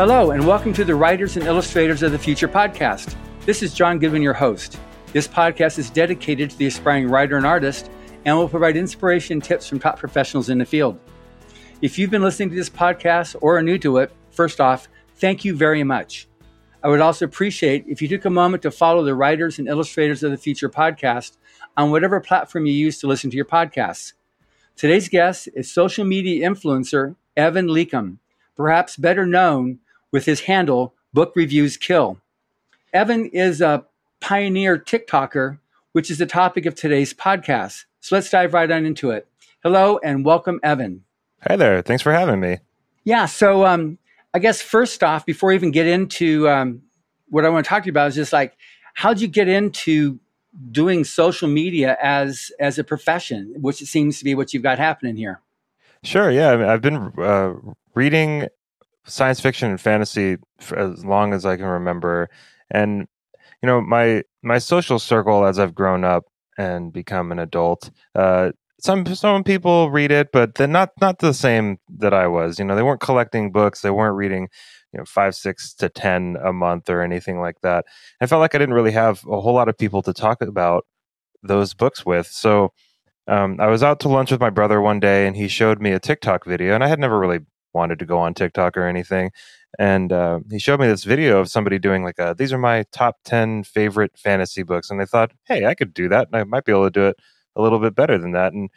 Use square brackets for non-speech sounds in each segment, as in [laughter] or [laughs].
Hello, and welcome to the Writers and Illustrators of the Future podcast. This is John Goodwin, your host. This podcast is dedicated to the aspiring writer and artist and will provide inspiration and tips from top professionals in the field. If you've been listening to this podcast or are new to it, first off, thank you very much. I would also appreciate if you took a moment to follow the Writers and Illustrators of the Future podcast on whatever platform you use to listen to your podcasts. Today's guest is social media influencer Evan Leakum, perhaps better known with his handle Book Reviews Kill. Evan is a pioneer TikToker, which is the topic of today's podcast. So let's dive right on into it. Hello and welcome, Evan. Hi there. Thanks for having me. Yeah. So, um, I guess first off, before we even get into um, what I want to talk to you about, is just like, how'd you get into doing social media as as a profession, which seems to be what you've got happening here? Sure. Yeah, I I've been uh, reading science fiction and fantasy for as long as I can remember, and you know, my my social circle as I've grown up and become an adult, uh, some some people read it, but they're not not the same that I was. You know, they weren't collecting books, they weren't reading, you know, five, six to ten a month or anything like that. I felt like I didn't really have a whole lot of people to talk about those books with. So um, I was out to lunch with my brother one day, and he showed me a TikTok video, and I had never really wanted to go on TikTok or anything. And uh, he showed me this video of somebody doing like a, these are my top 10 favorite fantasy books. And I thought, hey, I could do that. And I might be able to do it a little bit better than that. And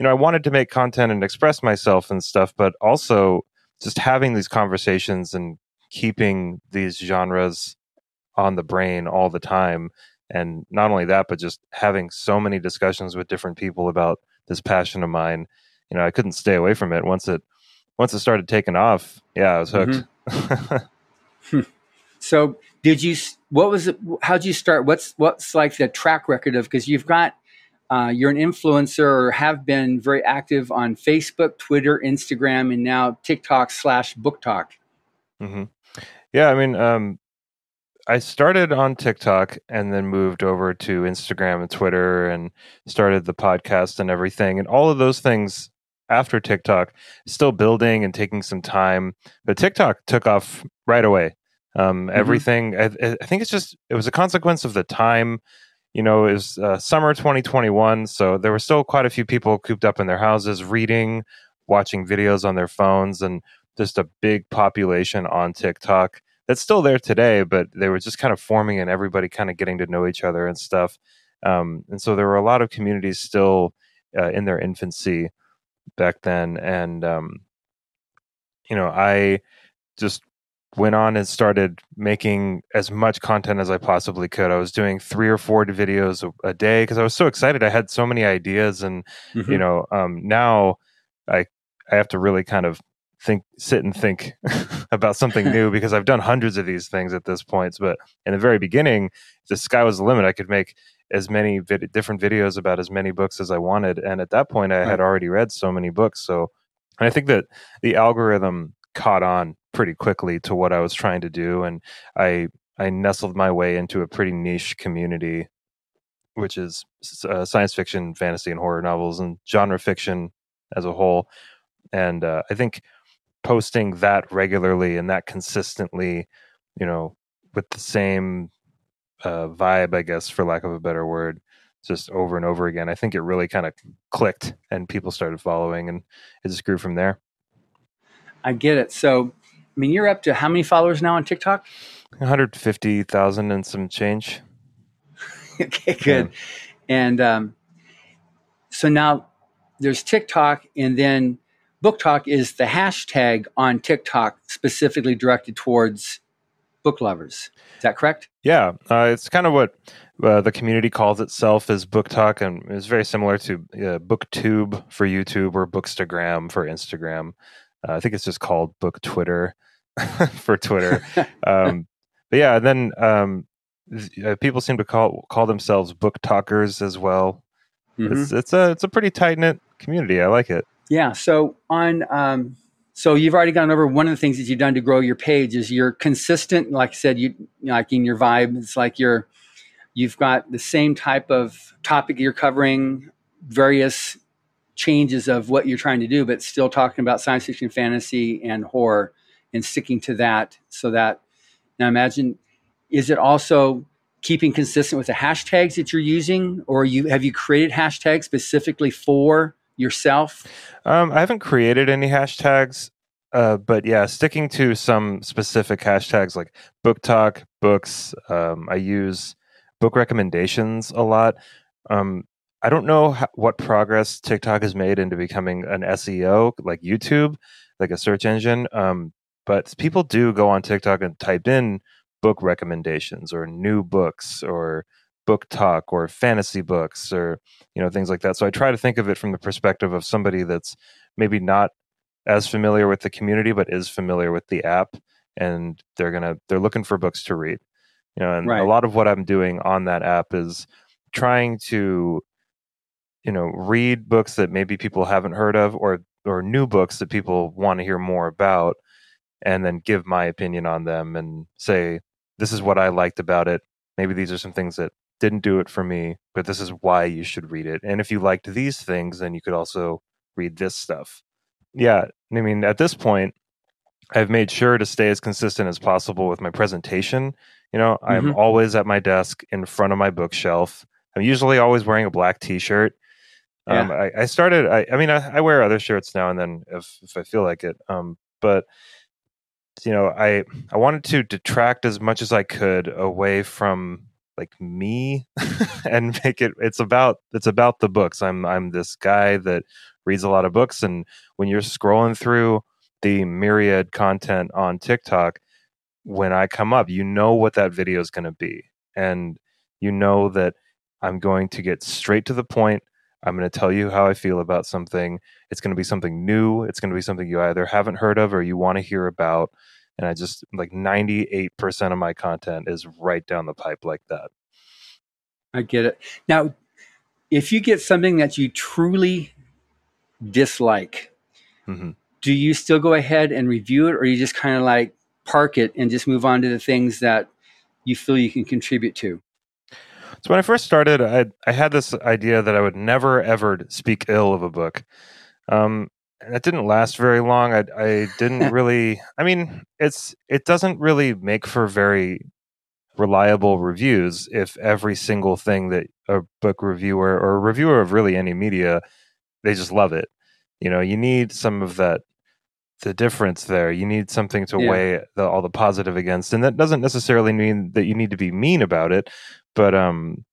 you know, I wanted to make content and express myself and stuff, but also just having these conversations and keeping these genres on the brain all the time. And not only that, but just having so many discussions with different people about this passion of mine. You know, I couldn't stay away from it once it once it started taking off. Yeah, I was hooked. Mm-hmm. [laughs] so, did you? What was it? How'd you start? What's what's like the track record of? Because you've got uh, you're an influencer or have been very active on Facebook, Twitter, Instagram, and now TikTok slash BookTok. Mm-hmm. Yeah, I mean, um, I started on TikTok and then moved over to Instagram and Twitter and started the podcast and everything. And all of those things after TikTok, still building and taking some time. But TikTok took off right away. Um, mm-hmm. Everything, I, I think it's just, it was a consequence of the time you know, it was uh, summer 2021. So there were still quite a few people cooped up in their houses, reading, watching videos on their phones, and just a big population on TikTok that's still there today, but they were just kind of forming and everybody kind of getting to know each other and stuff. Um, and so there were a lot of communities still uh, in their infancy back then. And, um, you know, I just went on and started making as much content as I possibly could. I was doing three or four videos a, a day because I was so excited. I had so many ideas, and mm-hmm. you know, um, now I I have to really kind of think, sit and think [laughs] about something new [laughs] because I've done hundreds of these things at this point. But in the very beginning, the sky was the limit. I could make as many vid- different videos about as many books as I wanted, and at that point, I had already read so many books. So, and I think that the algorithm caught on pretty quickly to what I was trying to do, and I I nestled my way into a pretty niche community, which is uh, science fiction, fantasy, and horror novels, and genre fiction as a whole. And uh, I think posting that regularly and that consistently, you know, with the same uh, vibe, I guess, for lack of a better word, just over and over again. I think it really kind of clicked and people started following and it just grew from there. I get it. So I mean, you're up to how many followers now on TikTok? 150,000 and some change. [laughs] okay, good. Yeah. And um, so now there's TikTok, and then BookTok is the hashtag on TikTok specifically directed towards book lovers. Is that correct? Yeah, uh, it's kind of what uh, the community calls itself is BookTok, and it's very similar to uh, BookTube for YouTube or Bookstagram for Instagram. Uh, I think it's just called Book Twitter [laughs] for Twitter. [laughs] um, but yeah, and then um, uh, people seem to call call themselves BookTokers as well. Mm-hmm. It's, it's a it's a pretty tight knit community. I like it. Yeah. So on um, so you've already gone over one of the things that you've done to grow your page is you're consistent. Like I said, you like in your vibe, it's like you're you've got the same type of topic you're covering, various changes of what you're trying to do, but still talking about science fiction, fantasy, and horror and sticking to that so that now imagine is it also keeping consistent with the hashtags that you're using or you have you created hashtags specifically for yourself? Um, i haven't created any hashtags uh, but yeah sticking to some specific hashtags like BookTok books um, i use book recommendations a lot. Um, i don't know how, what progress tiktok has made into becoming an seo like youtube like a search engine um, but people do go on tiktok and type in book recommendations or new books or BookTok or fantasy books or you know things like that so i try to think of it from the perspective of somebody that's maybe not as familiar with the community but is familiar with the app and they're gonna they're looking for books to read you know and right. a lot of what i'm doing on that app is trying to you know read books that maybe people haven't heard of or or new books that people want to hear more about and then give my opinion on them and say this is what I liked about it. Maybe these are some things that didn't do it for me, but this is why you should read it. And if you liked these things, then you could also read this stuff. Yeah, I mean, at this point, I've made sure to stay as consistent as possible with my presentation. You know, mm-hmm. I'm always at my desk in front of my bookshelf. I'm usually always wearing a black T-shirt. Yeah. Um, I, I, started. I, I mean, I, I, wear other shirts now and then if if I feel like it. Um, but you know, I I wanted to detract as much as I could away from like me [laughs] and make it it's about it's about the books. I'm I'm this guy that reads a lot of books and when you're scrolling through the myriad content on TikTok, when I come up, you know what that video is going to be. And you know that I'm going to get straight to the point. I'm going to tell you how I feel about something. It's going to be something new. It's going to be something you either haven't heard of or you want to hear about. And I just like 98% of my content is right down the pipe like that. I get it. Now, if you get something that you truly dislike, mm-hmm. do you still go ahead and review it or you just kind of like park it and just move on to the things that you feel you can contribute to? So when I first started, I I had this idea that I would never ever speak ill of a book. Um, that didn't last very long. I I didn't [laughs] really. I mean, it's it doesn't really make for very reliable reviews if every single thing that a book reviewer or a reviewer of really any media they just love it. You know, you need some of that the difference there. You need something to yeah. weigh the, all the positive against, and that doesn't necessarily mean that you need to be mean about it. But um,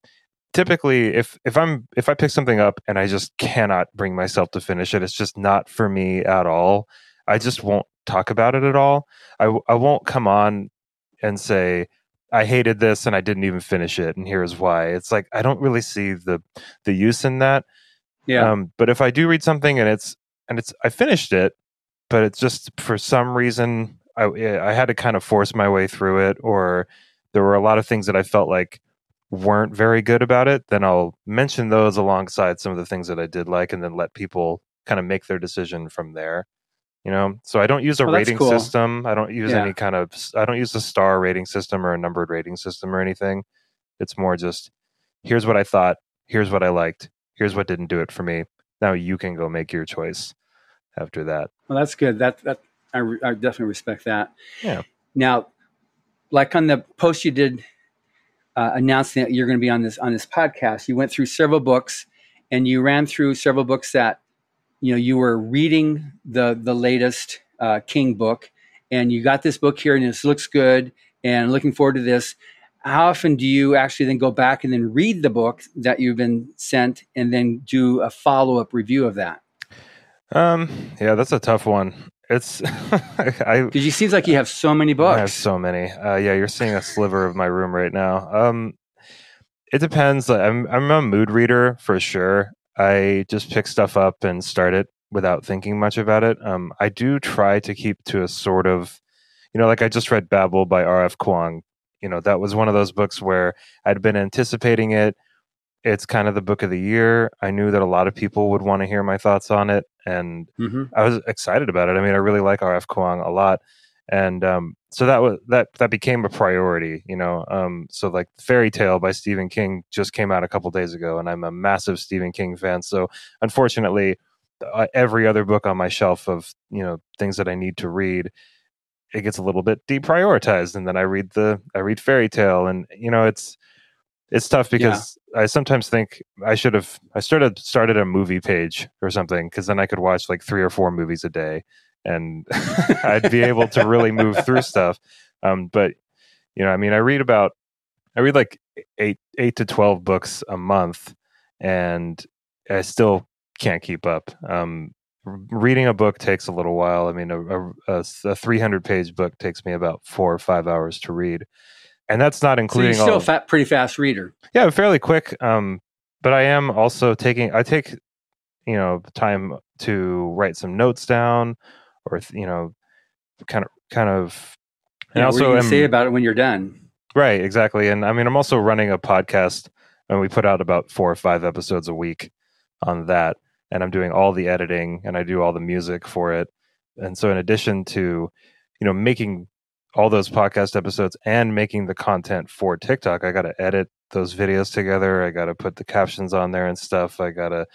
typically if if i'm if i pick something up and i just cannot bring myself to finish it it's just not for me at all. I just won't talk about it at all. I i won't come on and say i hated this and i didn't even finish it and here's why. It's like i don't really see the the use in that. Yeah. Um, but if i do read something and it's and it's i finished it but it's just for some reason i i had to kind of force my way through it or there were a lot of things that i felt like weren't very good about it, then I'll mention those alongside some of the things that I did like and then let people kind of make their decision from there. You know, so I don't use a oh, well, rating cool. system. I don't use yeah. any kind of I don't use a star rating system or a numbered rating system or anything. It's more just here's what I thought, here's what I liked, here's what didn't do it for me. Now you can go make your choice after that. Well, that's good. That that I, I definitely respect that. Yeah. Now, like on the post you did uh, announcing that you're going to be on this on this podcast, you went through several books, and you ran through several books that you know you were reading the the latest uh, King book, and you got this book here, and this looks good, and looking forward to this. How often do you actually then go back and then read the book that you've been sent, and then do a follow up review of that? Um, yeah, that's a tough one. It's [laughs] I because you seems like you have so many books. I have so many. Uh, yeah, you're seeing a sliver of my room right now. Um, it depends. I'm I'm a mood reader for sure. I just pick stuff up and start it without thinking much about it. Um, I do try to keep to a sort of, you know, like I just read Babel by R.F. Kuang. You know, that was one of those books where I'd been anticipating it it's kind of the book of the year. I knew that a lot of people would want to hear my thoughts on it, and mm-hmm. I was excited about it. I mean, I really like R.F. Kuang a lot, and um, so that was that that became a priority. You know, um, so like Fairy Tale by Stephen King just came out a couple days ago, and I'm a massive Stephen King fan. So unfortunately, uh, every other book on my shelf of you know things that I need to read it gets a little bit deprioritized and then I read the I read fairy tale and you know it's it's tough because yeah. I sometimes think I should have I started started a movie page or something because then I could watch like three or four movies a day and [laughs] I'd be able to really move through stuff. Um, but you know, I mean, I read about I read like eight eight to twelve books a month, and I still can't keep up. Um, reading a book takes a little while. I mean, a, a, a 300 page book takes me about four or five hours to read and that's not including. So you're still a fat, pretty fast reader. Yeah, fairly quick. Um, but I am also taking. I take, you know, time to write some notes down, or you know, kind of, kind of. And yeah, also, am, say about it when you're done. Right, exactly. And I mean, I'm also running a podcast, and we put out about four or five episodes a week on that. And I'm doing all the editing, and I do all the music for it. And so, in addition to, you know, making all those podcast episodes and making the content for TikTok. I got to edit those videos together. I got to put the captions on there and stuff. I got to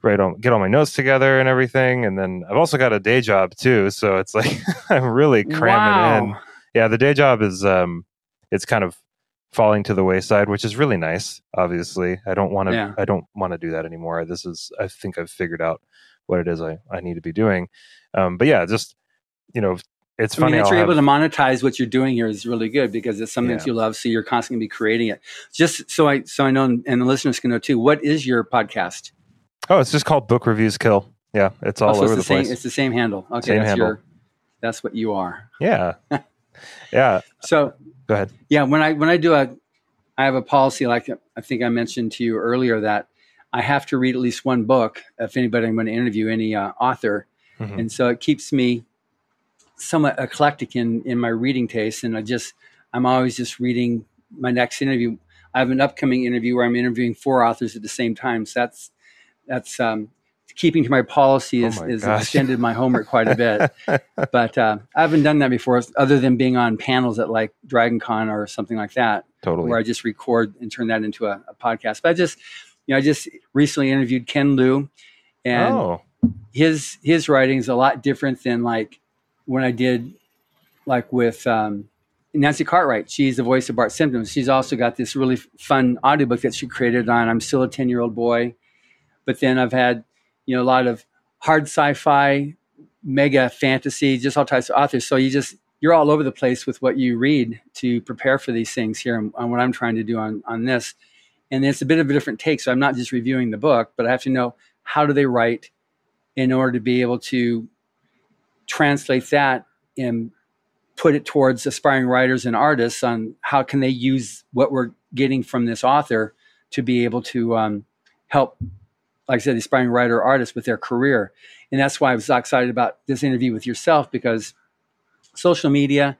write on, get all my notes together and everything. And then I've also got a day job too. So it's like [laughs] I'm really cramming wow. in. Yeah, the day job is um, it's kind of falling to the wayside, which is really nice. Obviously, I don't want to. Yeah. I don't want to do that anymore. This is. I think I've figured out what it is I I need to be doing. Um, but yeah, just you know, it's funny. I mean, that you're have, able to monetize what you're doing here is really good because it's something yeah. that you love. So you're constantly be creating it. Just so I so I know, and the listeners can know too. What is your podcast? Oh, it's just called Book Reviews Kill. Yeah, it's all oh, so over it's the, the place. It's the same handle. Okay, same that's handle. Your, that's what you are. Yeah, [laughs] yeah. So go ahead. Yeah, when I when I do a, I have a policy like I think I mentioned to you earlier that I have to read at least one book if anybody I'm going to interview any uh, author, mm-hmm. and so it keeps me somewhat eclectic in in my reading taste, and I just I'm always just reading my next interview. I have an upcoming interview where I'm interviewing four authors at the same time. So that's that's um, keeping to my policy is, oh is extended my homework quite a bit. [laughs] but uh, I haven't done that before, other than being on panels at like Dragon Con or something like that. Totally. Where I just record and turn that into a, a podcast. But I just, you know, I just recently interviewed Ken Liu, and oh. his his writing is a lot different than like when I did like with um, Nancy Cartwright. She's the voice of Bart Simpson. She's also got this really fun audiobook that she created on I'm Still a 10 Year Old Boy. But then I've had, you know, a lot of hard sci fi, mega fantasy, just all types of authors. So you just, you're all over the place with what you read to prepare for these things here on what I'm trying to do on, on this. And it's a bit of a different take. So I'm not just reviewing the book, but I have to know how do they write in order to be able to translate that and put it towards aspiring writers and artists on how can they use what we're getting from this author to be able to um, help like i said the aspiring writer artist with their career. And that's why i was so excited about this interview with yourself because social media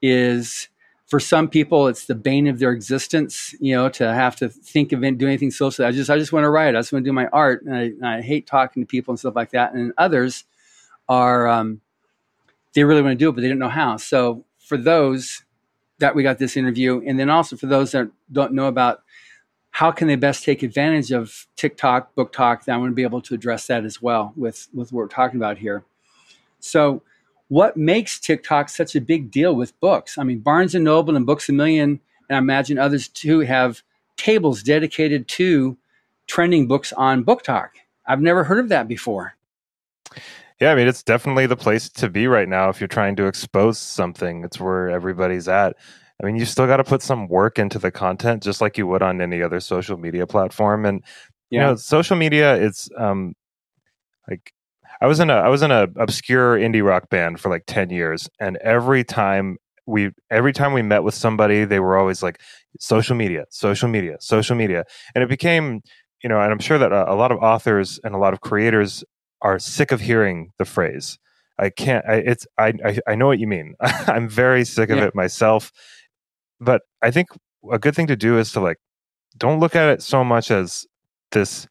is for some people it's the bane of their existence you know to have to think of it, do anything social. I just i just want to write. I just want to do my art. And I, I hate talking to people and stuff like that. And others are um, they really want to do it, but they don't know how. So for those that we got this interview, and then also for those that don't know about how can they best take advantage of TikTok, BookTok, I want to be able to address that as well with, with what we're talking about here. So what makes TikTok such a big deal with books? I mean, Barnes and Noble and Books a Million, and I imagine others too, have tables dedicated to trending books on BookTok. I've never heard of that before. Yeah, I mean, it's definitely the place to be right now if you're trying to expose something. It's where everybody's at. I mean, you still got to put some work into the content, just like you would on any other social media platform. And yeah. you know, social media, it's um, like I was in a I was in a obscure indie rock band for like ten years, and every time we every time we met with somebody, they were always like, social media, social media, social media, and it became you know, and I'm sure that a lot of authors and a lot of creators are sick of hearing the phrase. I can't. I, it's. I, I. I know what you mean. [laughs] I'm very sick of yeah. it myself. But I think a good thing to do is to like, don't look at it so much as this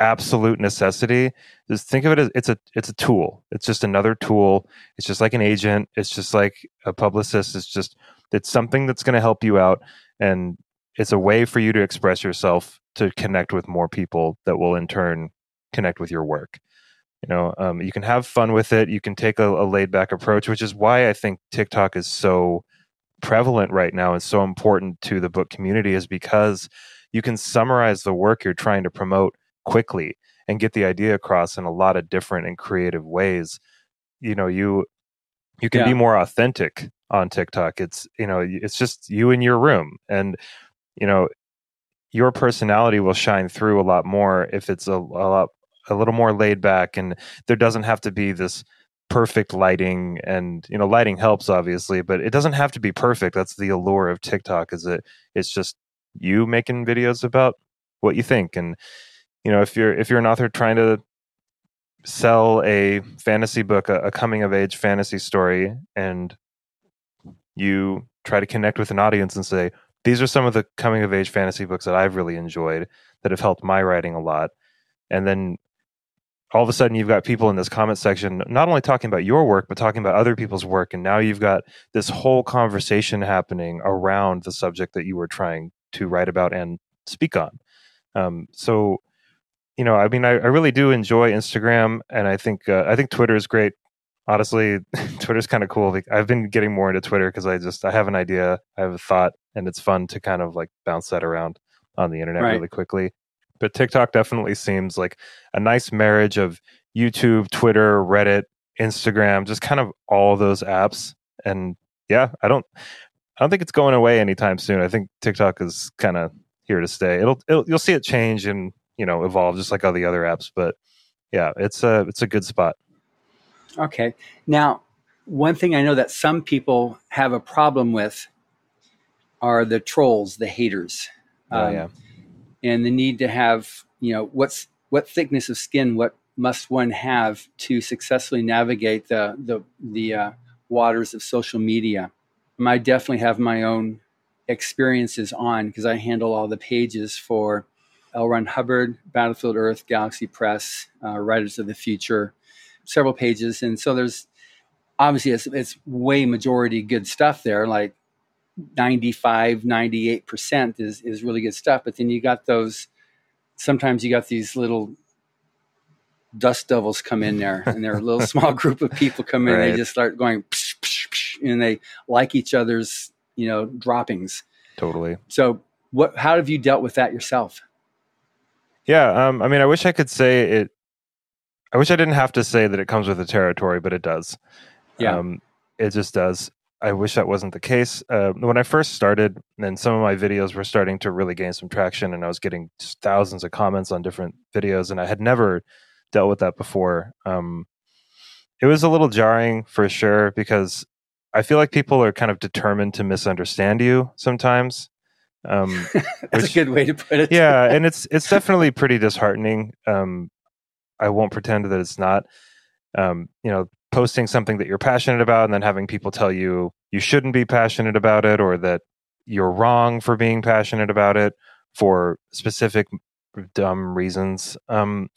absolute necessity. Just think of it as it's a it's a tool. It's just another tool. It's just like an agent. It's just like a publicist. It's just it's something that's going to help you out, and it's a way for you to express yourself to connect with more people that will in turn connect with your work You know, um, you can have fun with it. You can take a, a laid back approach, which is why I think TikTok is so prevalent right now and so important to the book community is because you can summarize the work you're trying to promote quickly and get the idea across in a lot of different and creative ways. You know, you you can yeah. be more authentic on TikTok. It's you know, it's just you in your room and you know, your personality will shine through a lot more if it's a, a lot a little more laid back and there doesn't have to be this perfect lighting and you know lighting helps obviously but it doesn't have to be perfect. That's the allure of tiktok is it it's just you making videos about what you think and you know if you're if you're an author trying to sell a fantasy book a, a coming of age fantasy story and you try to connect with an audience and say these are some of the coming of age fantasy books that I've really enjoyed that have helped my writing a lot and then all of a sudden you've got people in this comment section not only talking about your work but talking about other people's work. And now you've got this whole conversation happening around the subject that you were trying to write about and speak on. Um, so you know i mean I, I, really do enjoy instagram and i think uh, i think twitter is great. Honestly [laughs] twitter's kind of cool i've been getting more into twitter because i just i have an idea i have a thought and it's fun to kind of like bounce that around on the internet right. really quickly but TikTok definitely seems like a nice marriage of YouTube, Twitter, Reddit, Instagram, just kind of all those apps. And yeah, I don't I don't think it's going away anytime soon. I think TikTok is kind of here to stay. It'll, it'll you'll see it change and, you know, evolve just like all the other apps, but yeah, it's a it's a good spot. Okay. Now, one thing I know that some people have a problem with are the trolls, the haters. Oh, um, yeah and the need to have you know what's what thickness of skin what must one have to successfully navigate the the the uh, waters of social media um, i definitely have my own experiences on because i handle all the pages for L. Ron Hubbard, Battlefield Earth, Galaxy Press, uh, Writers of the Future, several pages, and so there's obviously it's, it's way majority good stuff there, like 95 98% is is really good stuff but then you got those sometimes you got these little dust devils come in there and they're a little [laughs] small group of people come in right. they just start going psh, psh, psh, and they like each other's you know droppings. Totally. So what how have you dealt with that yourself? Yeah um, i mean i wish i could say it i wish i didn't have to say that it comes with the territory but it does. Yeah. Um, it just does I wish that wasn't the case. Uh, when I first started, and some of my videos were starting to really gain some traction, and I was getting thousands of comments on different videos, and I had never dealt with that before. Um, it was a little jarring for sure because I feel like people are kind of determined to misunderstand you sometimes. Um, [laughs] That's which, a good way to put it. yeah, [laughs] and it's it's definitely pretty disheartening. Um, I won't pretend that it's not. Um, you know, posting something that you're passionate about and then having people tell you you shouldn't be passionate about it or that you're wrong for being passionate about it for specific dumb reasons. Um,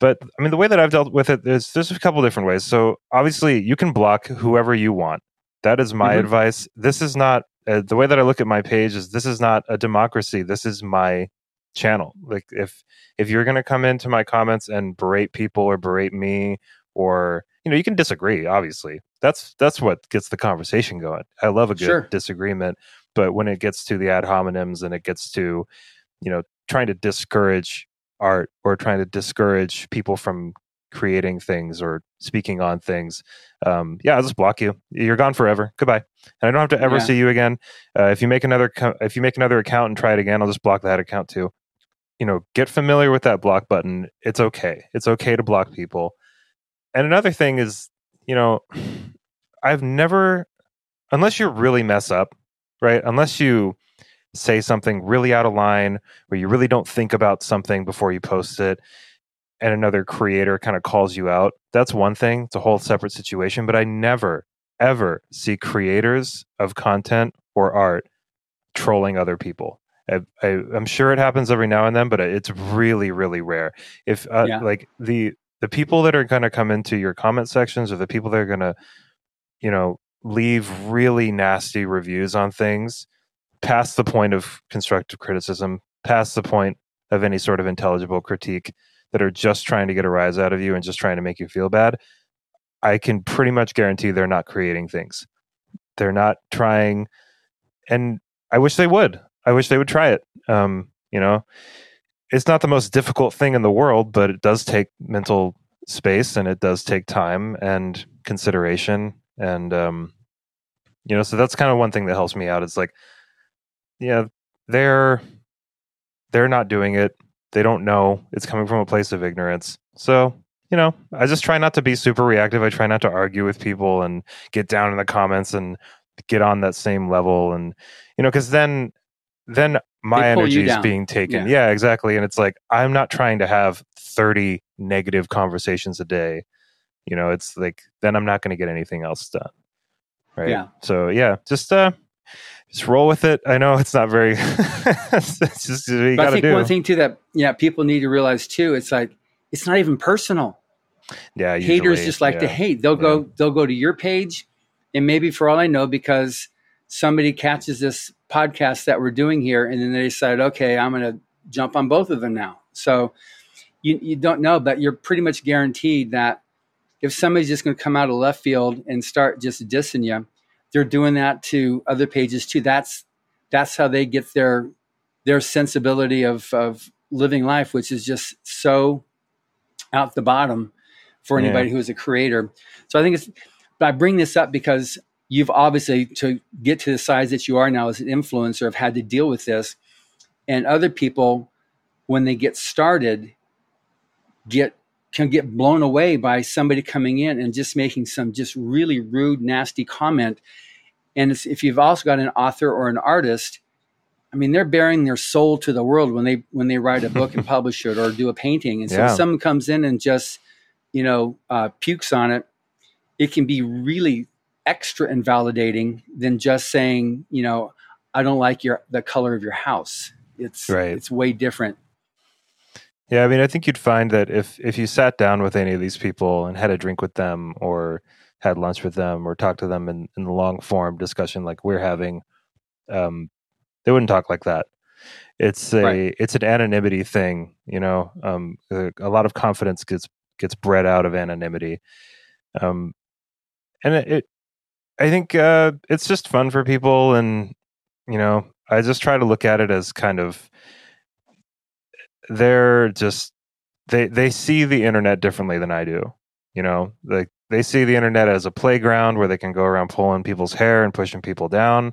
but I mean, the way that I've dealt with it is there's a couple different ways. So obviously, you can block whoever you want. That is my mm-hmm. advice. This is not uh, the way that I look at my page. Is this is not a democracy. This is my channel. Like if if you're going to come into my comments and berate people or berate me or you know you can disagree obviously. That's that's what gets the conversation going. I love a good sure. disagreement but when it gets to the ad hominems and it gets to you know trying to discourage art or trying to discourage people from creating things or speaking on things um, yeah i'll just block you. You're gone forever. Goodbye. And i don't have to ever yeah. see you again. Uh, if you make another co- if you make another account and try it again i'll just block that account too. You know get familiar with that block button. It's okay. It's okay to block people and another thing is, you know, I've never, unless you really mess up, right? Unless you say something really out of line where you really don't think about something before you post it and another creator kind of calls you out, that's one thing. It's a whole separate situation. But I never, ever see creators of content or art trolling other people. I, am sure it happens every now and then, but it's really, really rare. If uh, yeah. like the the people that are going to come into your comment sections or the people that are going to you know leave really nasty reviews on things past the point of constructive criticism past the point of any sort of intelligible critique that are just trying to get a rise out of you and just trying to make you feel bad, I can pretty much guarantee they're not creating things. They're not trying, and I wish they would. I wish they would try it. Um, you know, it's not the most difficult thing in the world, but it does take mental space and it does take time and consideration. And, um, you know, so that's kind of one thing that helps me out. It's like, yeah, they're, they're not doing it. They don't know. It's coming from a place of ignorance. So, you know, I just try not to be super reactive. I try not to argue with people and get down in the comments and get on that same level. And, you know, because then then my energy is being taken. Yeah. yeah, exactly. And it's like I'm not trying to have 30 negative conversations a day. You know, it's like then I'm not going to get anything else done. Right. Yeah. So yeah, just uh just roll with it. I know it's not very [laughs] it's just you but I think do. one thing too that yeah, people need to realize too, it's like it's not even personal. Yeah, usually, haters just like yeah. to hate. They'll yeah. go they'll go to your page and maybe for all I know because somebody catches this podcast that we're doing here and then they decide, okay, I'm going to jump on both of them now. So you, you don't know, but you're pretty much guaranteed that if somebody's just going to come out of left field and start just dissing you, they're doing that to other pages too. That's that's how they get their their sensibility of of living life, which is just so out the bottom for anybody yeah. who is a creator. So I think it's. But I bring this up because you've obviously to get to the size that you are now as an influencer have had to deal with this. And other people when they get started get can get blown away by somebody coming in and just making some just really rude nasty comment. And if you've also got an author or an artist i mean they're bearing their soul to the world when they when they write a book and [laughs] publish it or do a painting. And so yeah. if someone comes in and just you know uh, pukes on it it can be really extra invalidating than just saying, you know, I don't like your the color of your house. It's right. it's way different. Yeah, I mean, I think you'd find that if if you sat down with any of these people and had a drink with them, or had lunch with them, or talked to them in, in the long form discussion like we're having, um, they wouldn't talk like that. It's a right. it's an anonymity thing, you know. Um, a, a, lot of confidence gets gets bred out of anonymity, um, and it, it I think uh, it's just fun for people, and you know, I just try to look at it as kind of they're just they they see the internet differently than I do. You know, like they see the internet as a playground where they can go around pulling people's hair and pushing people down,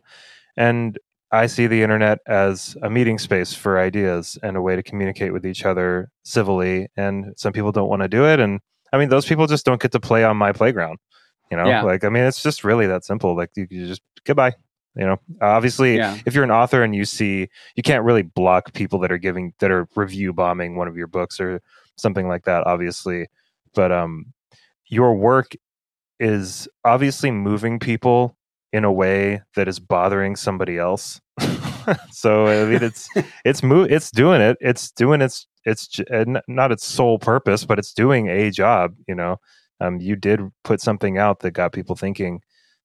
and I see the internet as a meeting space for ideas and a way to communicate with each other civilly. And some people don't want to do it, and I mean, those people just don't get to play on my playground. You know, yeah. like I mean, it's just really that simple. Like you, you just goodbye. You know, obviously, yeah. if you're an author and you see, you can't really block people that are giving that are review bombing one of your books or something like that. Obviously, but um, your work is obviously moving people in a way that is bothering somebody else. [laughs] so I mean, it's [laughs] it's mo- it's doing it. It's doing its it's not its sole purpose, but it's doing a job. You know, um, you did put something out that got people thinking.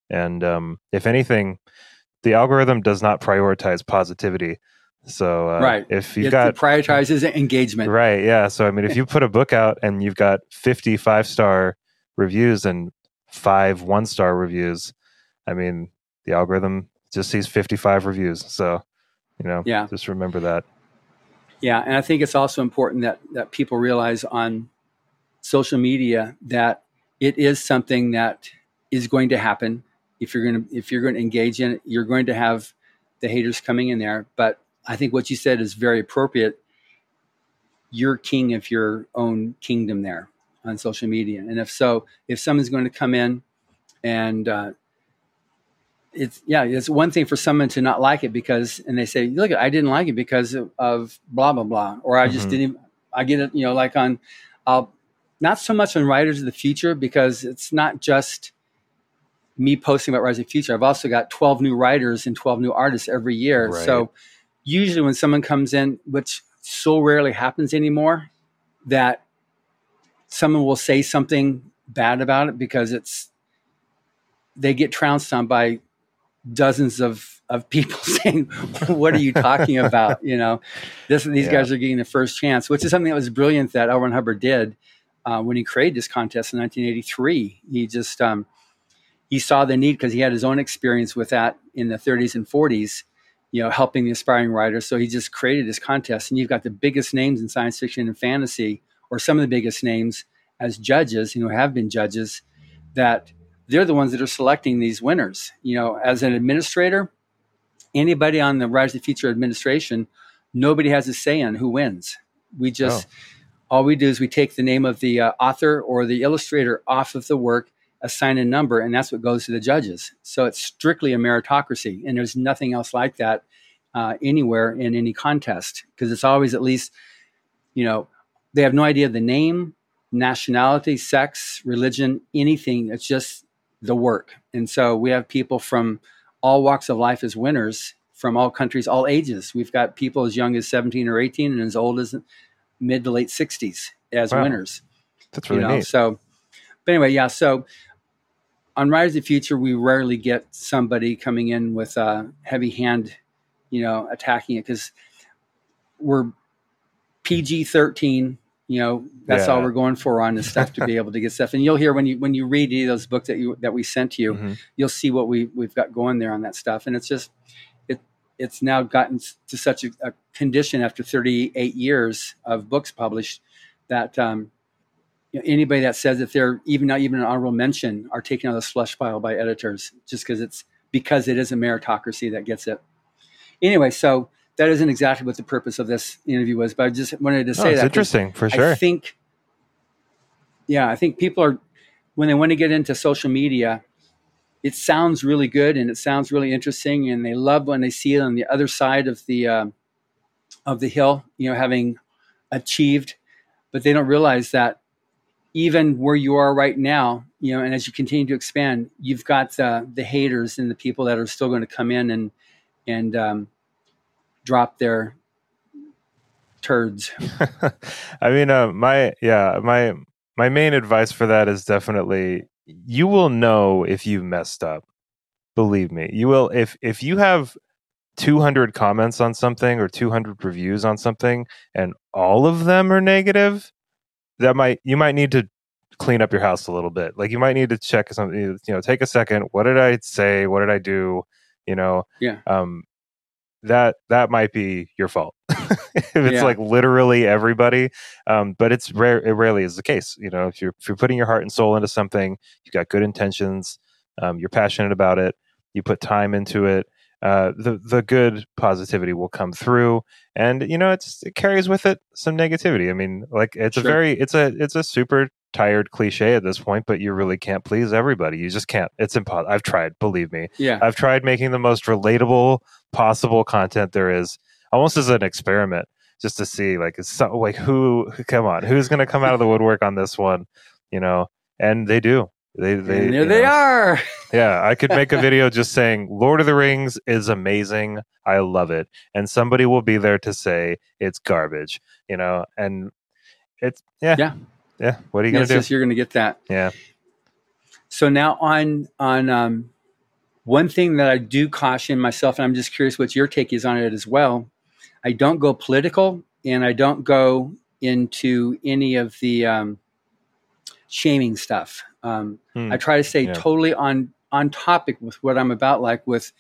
And um, if anything, the algorithm does not prioritize positivity. So uh, right, if you've it got prioritizes engagement, right? Yeah. So I mean, if you put a book out and you've got fifty five star reviews and five one star reviews, I mean, the algorithm just sees 55 reviews. So you know, yeah, just remember that. Yeah, and I think it's also important that that people realize on social media that it is something that is going to happen. If you're going to if you're going to engage in it you're going to have the haters coming in there. But i think what you said is very appropriate. You're king of your own kingdom there on social media. And if so if someone's going to come in and uh, it's yeah it's one thing for someone to not like it because and they say look i didn't like it because of, of blah blah blah. Or i just mm-hmm. didn't i get it you know like on i'll not so much on Writers of the Future because it's not just me posting about Writers of the Future. I've also got 12 new writers and 12 new artists every year. Right. So usually when someone comes in, which so rarely happens anymore, that someone will say something bad about it because it's they get trounced on by dozens of of people [laughs] saying, "What are you talking about?" You know, this these yeah. guys are getting the first chance, which is something that was brilliant that L. Ron Hubbard did uh, when he created this contest in 1983. He just um, he saw the need because he had his own experience with that in the 30s and 40s, you know, helping the aspiring writers. So he just created this contest, and you've got the biggest names in science fiction and fantasy, or some of the biggest names as judges, you know, have been judges that they're the ones that are selecting these winners. You know, as an administrator, anybody on the Rise the Future administration, nobody has a say in who wins. We just oh. All we do is we take the name of the uh, author or the illustrator off of the work, assign a number, and that's what goes to the judges. So it's strictly a meritocracy, and there's nothing else like that uh, anywhere in any contest because it's always at least, you know, they have no idea the name, nationality, sex, religion, anything. It's just the work. And so we have people from all walks of life as winners from all countries, all ages. We've got people as young as 17 or 18 and as old as mid to late 60s as wow. winners. That's really you know? neat. So, but anyway, yeah. So on Writers of the Future, we rarely get somebody coming in with a heavy hand, you know, attacking it because we're PG 13 you know that's yeah. all we're going for on this stuff to be able to get stuff and you'll hear when you when you read any of those books that you that we sent to you mm-hmm. you'll see what we we've got going there on that stuff and it's just it's now gotten to such a, a condition after 38 years of books published that um, you know, anybody that says that they're even not even an honorable mention are taken out of the slush pile by editors just because it's because it is a meritocracy that gets it anyway so that isn't exactly what the purpose of this interview was, but I just wanted to say oh, that. interesting for sure. I think, yeah, I think people are, when they want to get into social media, it sounds really good and it sounds really interesting, and they love when they see it on the other side of the uh, of the hill, you know, having achieved, but they don't realize that even where you are right now, you know, and as you continue to expand, you've got uh, the haters and the people that are still going to come in and and um, drop their turds. [laughs] I mean, uh, my yeah, my my main advice for that is definitely you will know if you've messed up. Believe me, you will. If if you have 200 comments on something or 200 reviews on something, and all of them are negative, that might you might need to clean up your house a little bit. Like you might need to check something. You know, take a second. What did I say? What did I do? You know, yeah. Um, that that might be your fault [laughs] if it's yeah. like literally everybody um, but it's rare it rarely is the case you know if you're if you're putting your heart and soul into something you've got good intentions um, you're passionate about it you put time into it uh, the the good positivity will come through and you know it's it carries with it some negativity i mean like it's sure. a very it's a it's a super tired cliche at this point, but you really can't please everybody. You just can't. It's impossible. I've tried, believe me. Yeah. I've tried making the most relatable possible content there is, almost as an experiment, just to see like so, like who come on, who's going to come out of the woodwork on this one, you know? And they do. They they and there they know, are. [laughs] yeah, I could make a video just saying Lord of the Rings is amazing. I love it. And somebody will be there to say it's garbage, you know, and it's yeah. Yeah yeah. What are you going to do? Just, you're going to get that. Yeah. So now on on um, one thing that I do caution myself, and I'm just curious what your take is on it as well. I don't go political, and I don't go into any of the um, shaming stuff. Um, hmm. I try to stay yeah. totally on on topic with what I'm about. Like with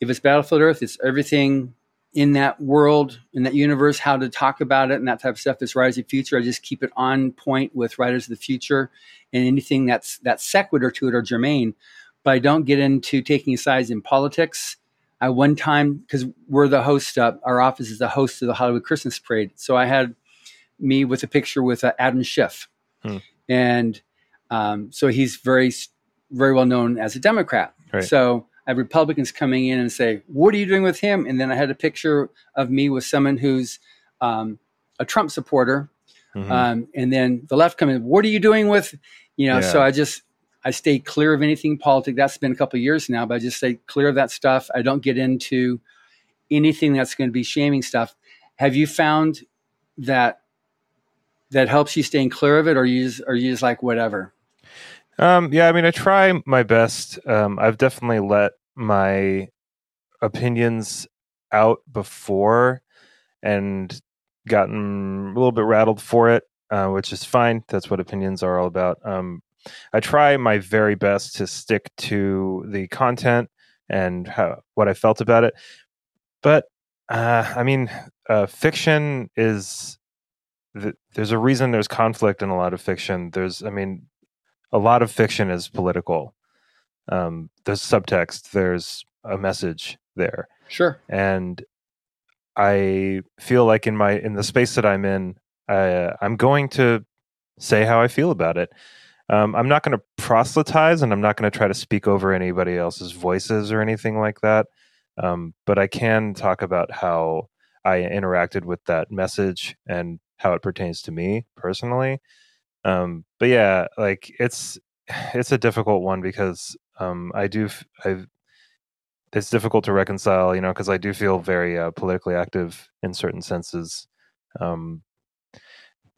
if it's Battlefield Earth, it's everything in that world, in that universe, how to talk about it and that type of stuff. This Writers of the Future, I just keep it on point with Writers of the Future and anything that's that's sequitur to it or germane. But I don't get into taking sides in politics. I one time because we're the host, uh, our office is the host of the Hollywood Christmas Parade, so I had me with a picture with uh, Adam Schiff, hmm. and um, so he's very very well known as a Democrat. Right. So I have Republicans coming in and say, "What are you doing with him?" And then I had a picture of me with someone who's um, a Trump supporter, mm-hmm. um, and then the left coming, "What are you doing with?" You know, yeah. so I just I stay clear of anything politics. That's been a couple years now, but I just stay clear of that stuff. I don't get into anything that's going to be shaming stuff. Have you found that that helps you staying clear of it, or you just, or you just like whatever? Um, yeah, I mean, I try my best. Um, I've definitely let my opinions out before and gotten a little bit rattled for it, uh, which is fine. That's what opinions are all about. Um, I try my very best to stick to the content and how, what I felt about it. But uh, I mean, uh, fiction is th- there's a reason there's conflict in a lot of fiction. There's, I mean, a lot of fiction is political. Um, there's subtext. There's a message there. Sure. And I feel like in my in the space that I'm in, I, I'm going to say how I feel about it. Um, I'm not going to proselytize, and I'm not going to try to speak over anybody else's voices or anything like that. Um, but I can talk about how I interacted with that message and how it pertains to me personally. Um, but yeah, like it's it's a difficult one because um, I do I it's difficult to reconcile, you know, because I do feel very uh, politically active in certain senses, um,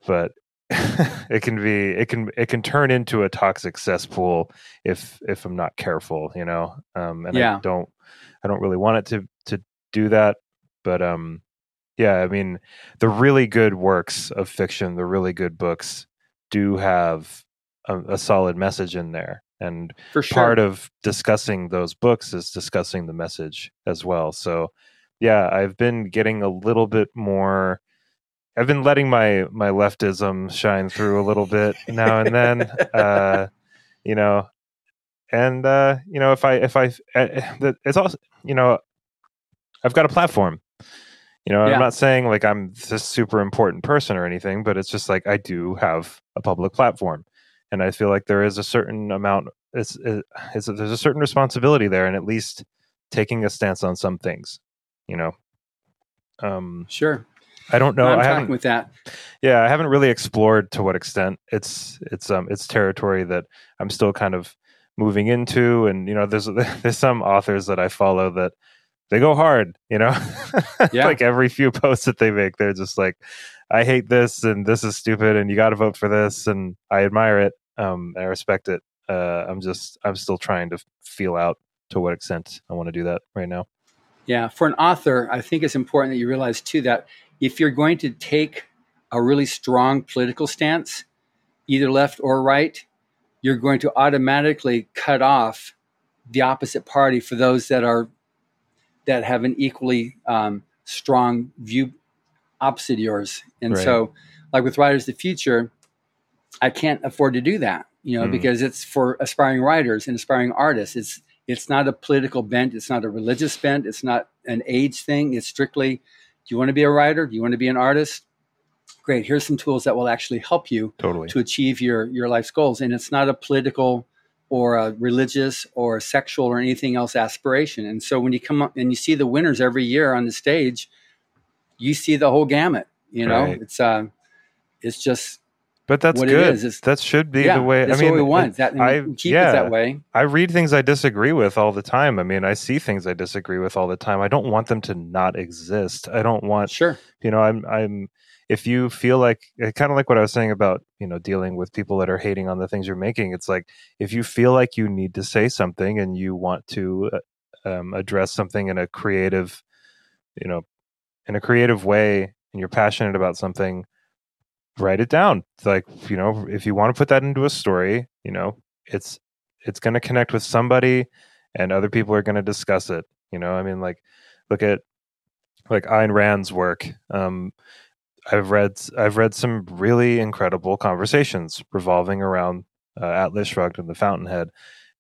but [laughs] it can be it can it can turn into a toxic cesspool if if I'm not careful, you know. Um, and yeah. I don't I don't really want it to to do that, but um, yeah, I mean, the really good works of fiction, the really good books, do have a, a solid message in there. And For sure. part of discussing those books is discussing the message as well. So yeah i've been getting a little bit more i've been letting my my leftism shine through a little bit now and then [laughs] uh you know and uh you know if i if i uh, it's also you know i've got a platform you know Yeah. i'm not saying like i'm this super important person or anything but it's just like i do have a public platform and I feel like there is a certain amount. It's, it's there's a certain responsibility there, and at least taking a stance on some things. You know, um, Sure. I don't know. No, I'm I talking haven't. with that. Yeah, I haven't really explored to what extent it's it's um it's territory that I'm still kind of moving into, and you know, there's [laughs] there's some authors that I follow that they go hard. You know, [laughs] Yeah. like every few posts that they make, they're just like, I hate this, and this is stupid, and you got to vote for this, and I admire it. Um, and I respect it. Uh, I'm just I'm still trying to feel out to what extent I want to do that right now. Yeah, for an author, I think it's important that you realize too that if you're going to take a really strong political stance, either left or right, you're going to automatically cut off the opposite party for those that are that have an equally um, strong view opposite yours. And Right. so, like with Writers of the Future, I can't afford to do that, you know, Mm. because it's for aspiring writers and aspiring artists. It's it's not a political bent. It's not a religious bent. It's not an age thing. It's strictly, do you want to be a writer? Do you want to be an artist? Great. Here's some tools that will actually help you Totally. to achieve your your life's goals. And it's not a political or a religious or sexual or anything else aspiration. And so when you come up and you see the winners every year on the stage, you see the whole gamut. You know, Right. it's uh, it's just But that's what good. is, it's- that should be yeah, the way. That's I mean, what we want. That I keep yeah, it that way. I read things I disagree with all the time. I mean, I see things I disagree with all the time. I don't want them to not exist. I don't want Sure. you know i'm i'm if you feel like kind of like what i was saying about you know dealing with people that are hating on the things you're making it's like if you feel like you need to say something and you want to uh, um, address something in a creative you know in a creative way and you're passionate about something write it down it's like you know if you want to put that into a story you know it's it's going to connect with somebody and other people are going to discuss it you know i mean like look at like Ayn Rand's work. Um, I've read I've read some really incredible conversations revolving around uh, Atlas Shrugged and The Fountainhead.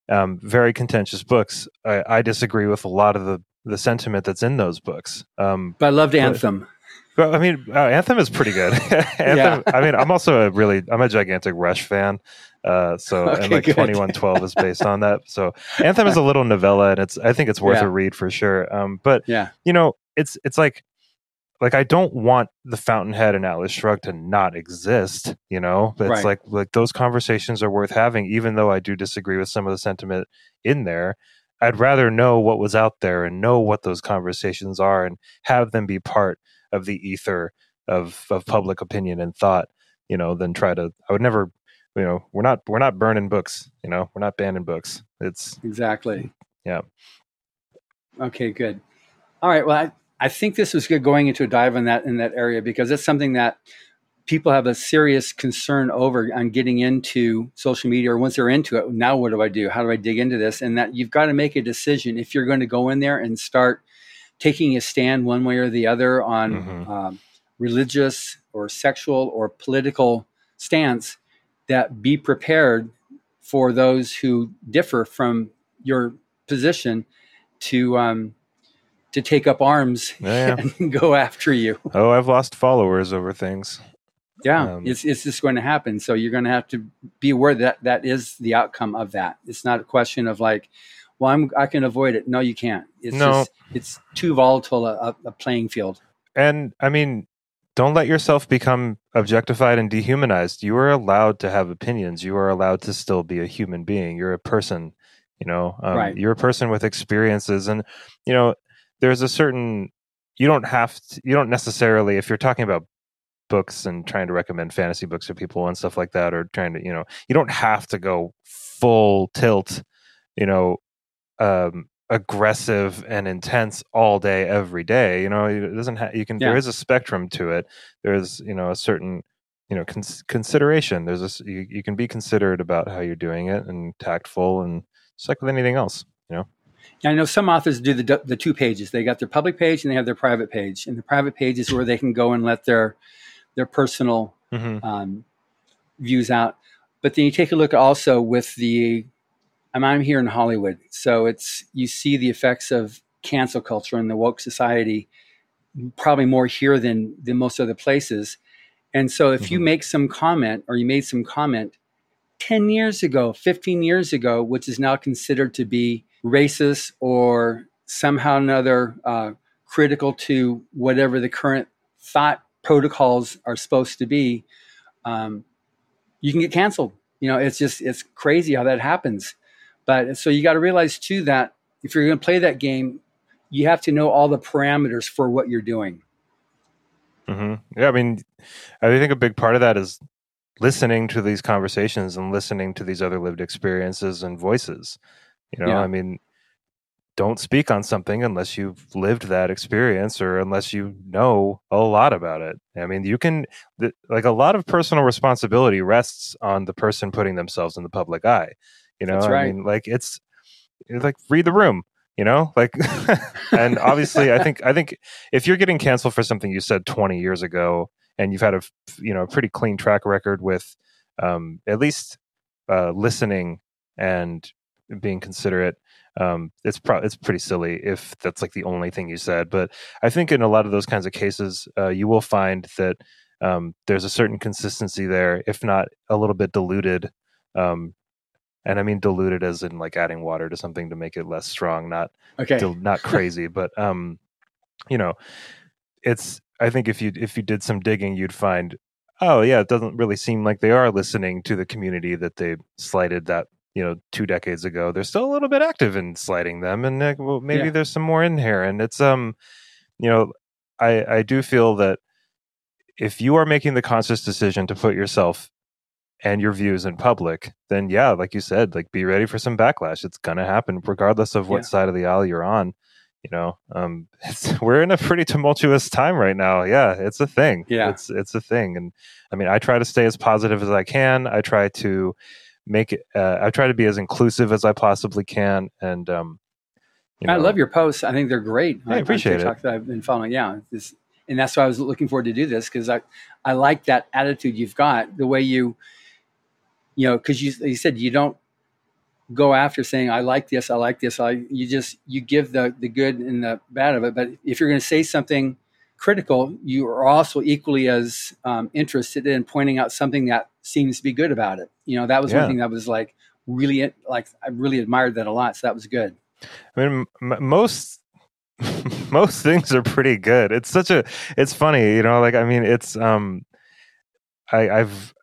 Um, very contentious books. I, I disagree with a lot of the the sentiment that's in those books. Um, But I loved Anthem. but I mean, uh, Anthem is pretty good. [laughs] Anthem. I mean, I'm also a really I'm a gigantic Rush fan. Uh, so [laughs] and like good. 2112 is based on that. So [laughs] Anthem is a little novella, and it's I think it's worth Yeah. a read for sure. Um, but Yeah. you know, it's it's like like I don't want the Fountainhead and Atlas Shrugged to not exist, you know. But it's Right. like like those conversations are worth having, even though I do disagree with some of the sentiment in there. I'd rather know what was out there and know what those conversations are and have them be part of the ether of of public opinion and thought, you know, than try to. I would never, you know, we're not we're not burning books, you know, we're not banning books. It's Exactly. Yeah. Okay, good. All right. Well, I, I think this was good going into a dive in that in that area because it's something that people have a serious concern over on getting into social media or once they're into it now what do i do how do i dig into this and that you've got to make a decision if you're going to go in there and start taking a stand one way or the other on mm-hmm. um, religious or sexual or political stance that be prepared for those who differ from your position to um, to take up arms yeah, yeah. [laughs] and go after you. Oh, I've lost followers over things. Yeah, um, it's it's just going to happen. So you're going to have to be aware that that is the outcome of that. It's not a question of like, well, I'm I can avoid it. No, you can't. It's no. just it's too volatile a, a playing field. And I mean, don't let yourself become objectified and dehumanized. You are allowed to have opinions. You are allowed to still be a human being. You're a person. You know, um, right. you're a person with experiences, and you know, there's a certain. You don't have to. You don't necessarily. If you're talking about books and trying to recommend fantasy books to people and stuff like that, or trying to, you know, you don't have to go full tilt. You know, um, aggressive and intense all day every day you know it doesn't have you can yeah. there is a spectrum to it there's you know a certain you know cons- consideration there's a you, you can be considerate about how you're doing it and tactful and just like with anything else you know yeah, I know some authors do the the two pages. They got their public page and they have their private page. And the private page is where they can go and let their their personal mm-hmm. um, views out. But then you take a look also with the I'm, I'm here in Hollywood, so it's you see the effects of cancel culture and the woke society probably more here than than most other places. And so if mm-hmm. you make some comment or you made some comment 10 years ago, 15 years ago, which is now considered to be racist or somehow another uh, critical to whatever the current thought protocols are supposed to be, um, you can get canceled. You know, it's just, it's crazy how that happens. But so you got to realize too that if you're going to play that game, you have to know all the parameters for what you're doing. Mm-hmm. Yeah, I mean, I think a big part of that is listening to these conversations and listening to these other lived experiences and voices. You know, yeah. I mean, don't speak on something unless you've lived that experience or unless you know a lot about it. I mean, you can, like, a lot of personal responsibility rests on the person putting themselves in the public eye. You know, right. I mean, like it's, it's like read the room. You know, like, [laughs] and obviously, I think I think if you're getting canceled for something you said 20 years ago, and you've had a you know a pretty clean track record with um, at least uh, listening and being considerate um, it's pro- it's pretty silly if that's like the only thing you said. But I think in a lot of those kinds of cases, uh, you will find that um, there's a certain consistency there, if not a little bit diluted um, and I mean diluted as in like adding water to something to make it less strong, not okay, dil- not crazy, [laughs] but um, you know, it's. I think if you if you did some digging, you'd find, oh yeah, it doesn't really seem like they are listening to the community that they slighted that you know two decades ago. They're still a little bit active in slighting them, and uh, well, maybe yeah. there's some more in here. And it's um, you know, I I do feel that if you are making the conscious decision to put yourself and your views in public, then yeah, like you said, like be ready for some backlash. It's gonna happen regardless of what yeah. side of the aisle you're on. You know, um, [laughs] we're in a pretty tumultuous time right now. Yeah, it's a thing. Yeah, it's it's a thing. And I mean, I try to stay as positive as I can. I try to make it. Uh, I try to be as inclusive as I possibly can. And um, you know, I love your posts. I think they're great. I appreciate it. That I've been following. Yeah, and that's why I was looking forward to do this because I I like that attitude you've got. The way you you know, because you, you said you don't go after saying I like this, I like this. I you just you give the the good and the bad of it. But if you're going to say something critical, you are also equally as um, interested in pointing out something that seems to be good about it. You know, that was yeah. one thing that was like really like I really admired that a lot. So that was good. I mean, m- most [laughs] most things are pretty good. It's such a it's funny, you know. Like I mean, it's um, I I've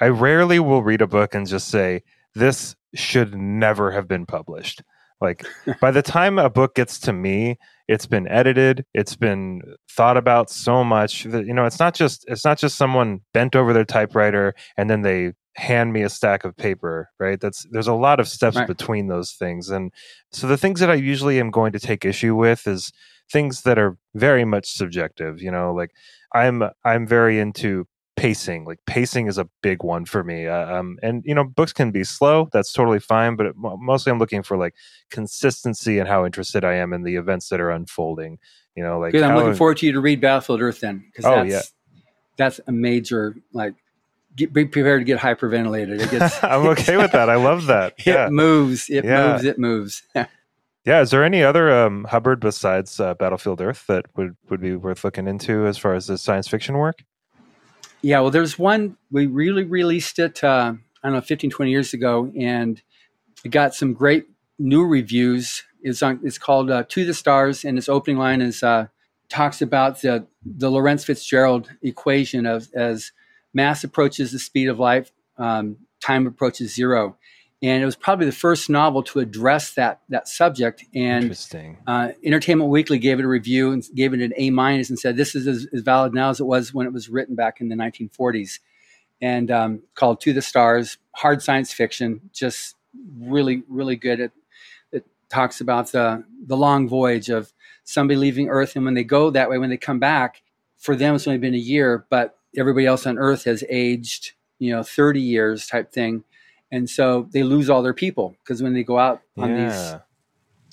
I rarely will read a book and just say, this should never have been published. Like [laughs] by the time a book gets to me, it's been edited, it's been thought about so much that you know, it's not just it's not just someone bent over their typewriter and then they hand me a stack of paper, right? That's there's a lot of steps right. between those things. And so the things that I usually am going to take issue with is things that are very much subjective, you know, like I'm I'm very into pacing. Like pacing is a big one for me. Uh, um, and you know, books can be slow. That's totally fine. But it, mostly, I'm looking for like consistency and how interested I am in the events that are unfolding. You know, like Good, I'm looking forward to you to read Battlefield Earth then, because oh, that's yeah. that's a major like. Get, be prepared to get hyperventilated. It gets, [laughs] I'm okay with that. I love [laughs] that. Yeah. It moves. It yeah. moves. It moves. [laughs] yeah. Is there any other um, Hubbard besides uh, Battlefield Earth that would, would be worth looking into as far as the science fiction work? Yeah, well, there's one, we really released it, uh, I don't know, 15, 20 years ago, and it got some great new reviews. It's, on, it's called uh, To the Stars, and its opening line is uh, talks about the, the Lorentz Fitzgerald equation of as mass approaches the speed of light, um, time approaches zero and it was probably the first novel to address that that subject. And Interesting. Uh, Entertainment Weekly gave it a review and gave it an A minus and said this is as, as, valid now as it was when it was written back in the 1940s. And um, called To the Stars, hard science fiction, just really really good. It, it talks about the the long voyage of somebody leaving Earth, and when they go that way, when they come back, for them it's only been a year, but everybody else on Earth has aged, you know, 30 years type thing and so they lose all their people because when they go out on yeah.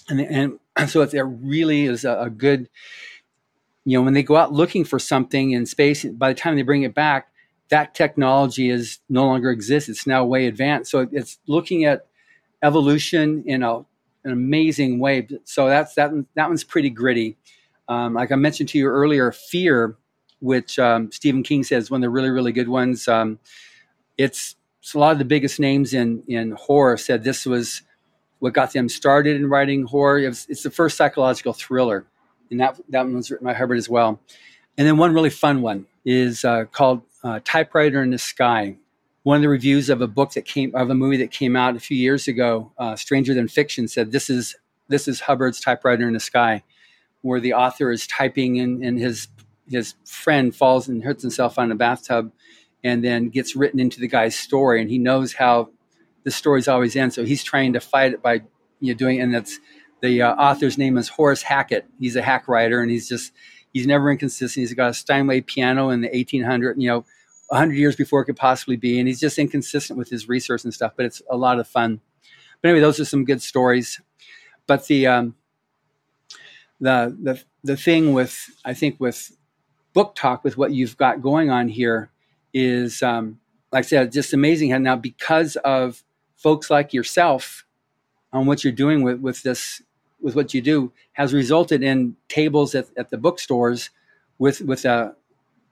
these and, and [clears throat] so it really is a, a, good you know when they go out looking for something in space by the time they bring it back that technology is no longer exists. It's now way advanced. So it's looking at evolution in a, an amazing way. So that's that that one's pretty gritty. Um, like i mentioned to you earlier fear which um, stephen king says one of the really really good ones. Um, it's so a lot of the biggest names in in horror said this was what got them started in writing horror. It was, it's the first psychological thriller, and that that one was written by Hubbard as well. And then one really fun one is uh, called uh, Typewriter in the Sky. One of the reviews of a book that came of a movie that came out a few years ago, uh, Stranger Than Fiction, said this is this is Hubbard's Typewriter in the Sky, where the author is typing and, and his his friend falls and hurts himself on a bathtub and then gets written into the guy's story and he knows how the stories always end. So he's trying to fight it by you know doing and that's the uh, author's name is horace hackett. He's a hack writer and he's just he's never inconsistent. He's got a steinway piano in the 1800 you know 100 years before it could possibly be and he's just inconsistent with his research and stuff but it's a lot of fun. But anyway those are some good stories. But the um, the the the thing with i think with BookTok with what you've got going on here is, um, like I said, just amazing how now because of folks like yourself on what you're doing with, with this, with what you do, has resulted in tables at, at the bookstores with with uh,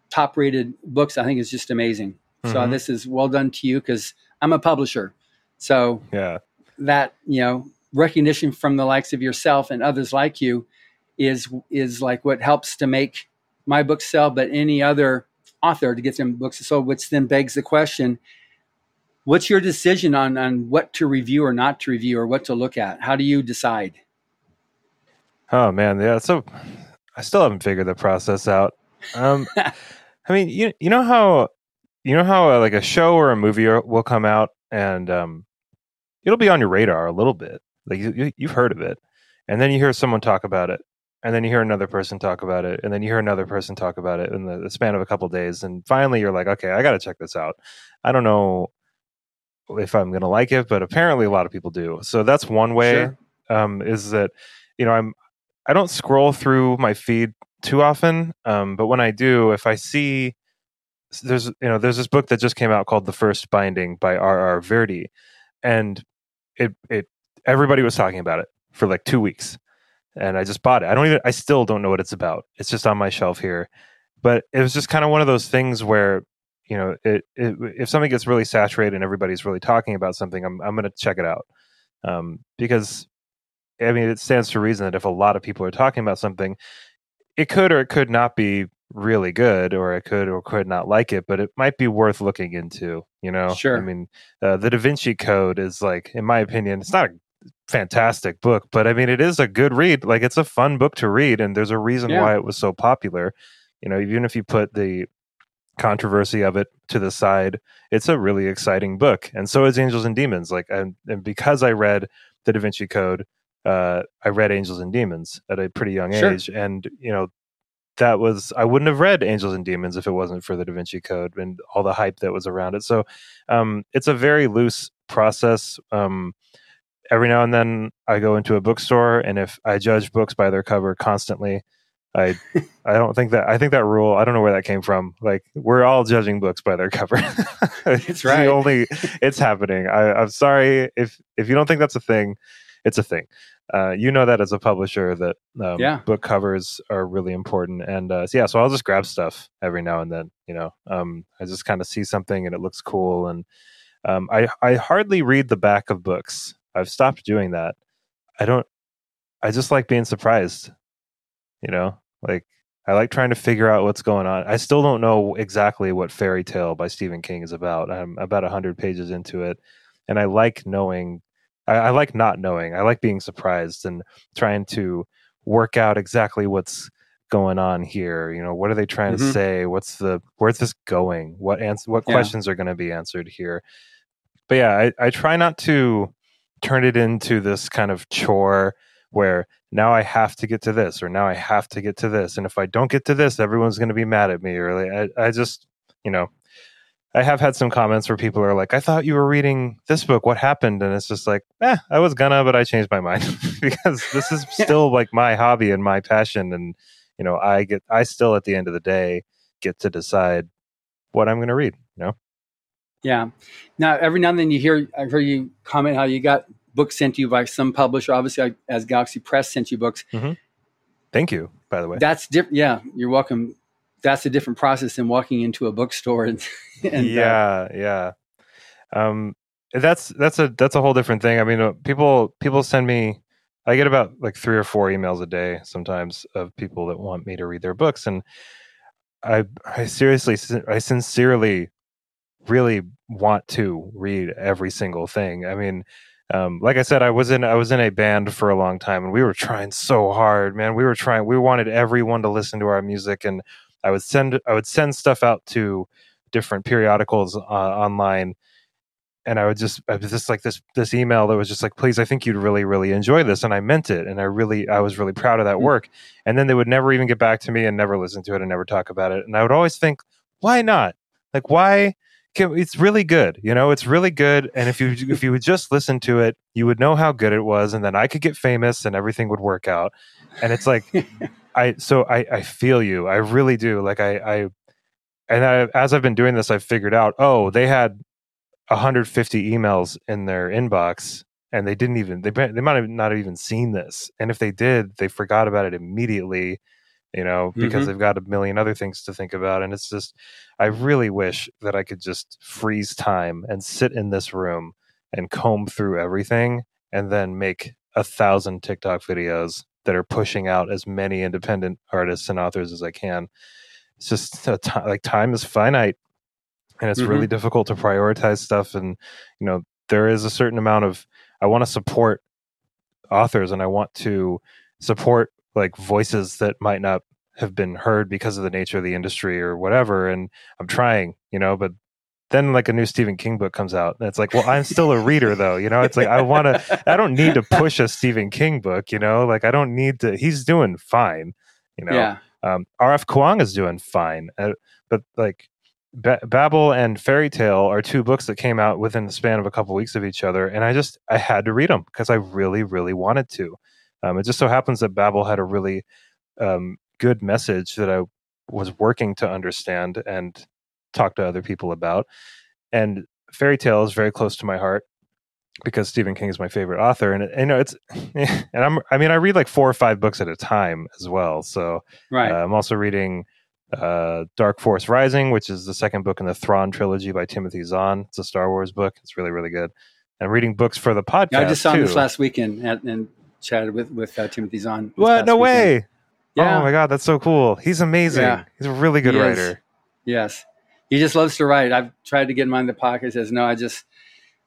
top rated books. I think is just amazing. Mm-hmm. So this is well done to you because I'm a publisher. So yeah, that you know recognition from the likes of yourself and others like you is is like what helps to make my book sell, but any other author to get them books. sold, which then begs the question: What's your decision on on what to review or not to review, or what to look at? How do you decide? Oh man, yeah. So I still haven't figured the process out. Um, [laughs] I mean, you you know how you know how uh, like a show or a movie will come out and um, it'll be on your radar a little bit. Like you, you've heard of it, and then you hear someone talk about it, and then you hear another person talk about it and then you hear another person talk about it in the, the span of a couple of days and finally you're like okay i got to check this out i don't know if i'm going to like it but apparently a lot of people do so that's one way sure. um, is that you know i'm i don't scroll through my feed too often um, but when i do if i see there's you know there's this book that just came out called the first binding by R.R. Virdi and it it everybody was talking about it for like two weeks and I just bought it. I don't even I still don't know what it's about. It's just on my shelf here. But it was just kind of one of those things where you know, it, it if something gets really saturated and everybody's really talking about something, I'm I'm going to check it out. Um, because I mean, it stands to reason that if a lot of people are talking about something, it could or it could not be really good, or it could or could not like it, but it might be worth looking into. You know, sure. I mean, uh, the Da Vinci Code is like, in my opinion, it's not a fantastic book, but I mean, it is a good read. Like, it's a fun book to read, and there's a reason yeah. why it was so popular. You know, even if you put the controversy of it to the side, it's a really exciting book. And so is Angels and Demons. Like, and, and because I read the Da Vinci Code, uh, I read Angels and Demons at a pretty young Sure. age, and you know that was I wouldn't have read Angels and Demons if it wasn't for the Da Vinci Code and all the hype that was around it. So um, it's a very loose process. Um, every now and then I go into a bookstore, and if I judge books by their cover constantly, I [laughs] I don't think that I think that rule. I don't know where that came from. Like we're all judging books by their cover. [laughs] it's right. The only it's happening. I, I'm sorry if if you don't think that's a thing. It's a thing. Uh, you know that as a publisher that um, Yeah. book covers are really important, and uh, so yeah. So I'll just grab stuff every now and then. You know, um, I just kind of see something and it looks cool, and um, I I hardly read the back of books. I've stopped doing that. I don't. I just like being surprised. You know, like I like trying to figure out what's going on. I still don't know exactly what Fairy Tale by Stephen King is about. I'm about hundred pages into it, and I like knowing. I, I like not knowing. I like being surprised and trying to work out exactly what's going on here. You know, what are they trying to Mhm. say? What's the where's this going? What answer? What Yeah. questions are going to be answered here? But yeah, I, I try not to turn it into this kind of chore where now I have to get to this or now I have to get to this. And if I don't get to this, everyone's going to be mad at me. Or like, I, I just, you know, I have had some comments where people are like, I thought you were reading this book. What happened? And it's just like, eh, I was gonna, but I changed my mind [laughs] because this is still like my hobby and my passion. And, you know, I get, I still at the end of the day get to decide what I'm going to read, you know? Yeah. Now, every now and then you hear, I heard you comment how you got books sent to you by some publisher. Obviously, I- as Galaxy Press sent you books. Thank you, by the way. That's different. Yeah, you're welcome. That's a different process than walking into a bookstore and, [laughs] and uh, yeah yeah um that's that's a that's a whole different thing i mean uh, people people send me i get about like three or four emails a day sometimes of people that want me to read their books and i i seriously i sincerely really want to read every single thing i mean um, like I said, I was in I was in a band for a long time, and we were trying so hard, man. We were trying. We wanted everyone to listen to our music, and I would send I would send stuff out to different periodicals uh, online and i would just i was just like this this email that was just like please i think you'd really really enjoy this and i meant it and i really i was really proud of that Mm. work and then they would never even get back to me and never listen to it and never talk about it and i would always think why not like why it's really good you know it's really good and if you if you would just listen to it you would know how good it was and then i could get famous and everything would work out and it's like [laughs] I so I I feel you. I really do. Like I I and I, as I've been doing this, I've figured out. Oh, they had 150 emails in their inbox, and they didn't even they they might have not even seen this. And if they did, they forgot about it immediately. You know, because Mhm. they've got a million other things to think about. And it's just, I really wish that I could just freeze time and sit in this room and comb through everything and then make a thousand TikTok videos that are pushing out as many independent artists and authors as I can. It's just like time is finite, and it's really difficult to prioritize stuff. And you know, there is a certain amount of I want to support authors, and I want to support like voices that might not have been heard because of the nature of the industry or whatever. And I'm trying, you know, but then like a new Stephen King book comes out, and it's like, well, I'm still a reader though, you know. It's like I want to. I don't need to push a Stephen King book, you know. Like I don't need to. He's doing fine, you know. yeah. Um, R.F. Kuang is doing fine, uh, but like ba- Babel and Fairy Tale are two books that came out within the span of a couple weeks of each other, and I just I had to read them because I really really wanted to. Um, it just so happens that Babel had a really um, good message that I was working to understand and talk to other people about, and Fairy Tale is very close to my heart because Stephen King is my favorite author, and, you know it's [laughs] and I'm I mean I read like four or five books at a time as well, so. Right. Uh, I'm also reading uh, Dark Force Rising, which is the second book in the Thrawn trilogy by Timothy Zahn. It's a Star Wars book. It's really, really good. I'm reading books for the podcast. yeah, I just saw too. this last weekend and, and chatted with with uh, Timothy Zahn. What? No weekend. way! Yeah. Oh my god, that's so cool. He's amazing. Yeah. He's a really good He is. writer. Yes. He just loves to write. I've tried to get him on the podcast. He says, no, I just,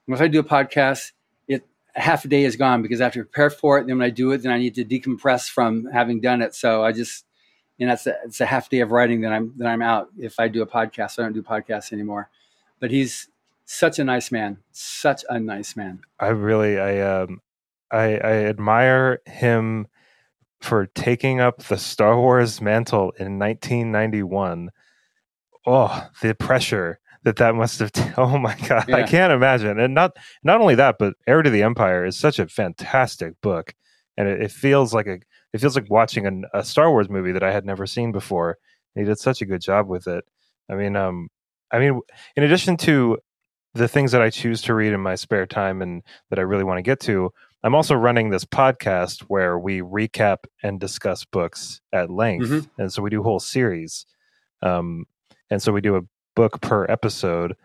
if I do a podcast, it half a day is gone because I have to prepare for it. Then when I do it, then I need to decompress from having done it. So I just, and that's a, it's a half day of writing that I'm that I'm out. If I do a podcast, I don't do podcasts anymore. But he's such a nice man, such a nice man. I really, I, um, I, I admire him for taking up the Star Wars mantle in 1991. Oh, the pressure that that must have. T- [laughs] oh my god, yeah. I can't imagine. And not not only that, but Heir to the Empire is such a fantastic book, and it, it feels like a it feels like watching an, a Star Wars movie that I had never seen before. he did such a good job with it. I mean, um, I mean, in addition to the things that I choose to read in my spare time and that I really want to get to, I'm also running this podcast where we recap and discuss books at length, mm-hmm. and so we do whole series. Um, and so we do a book per episode.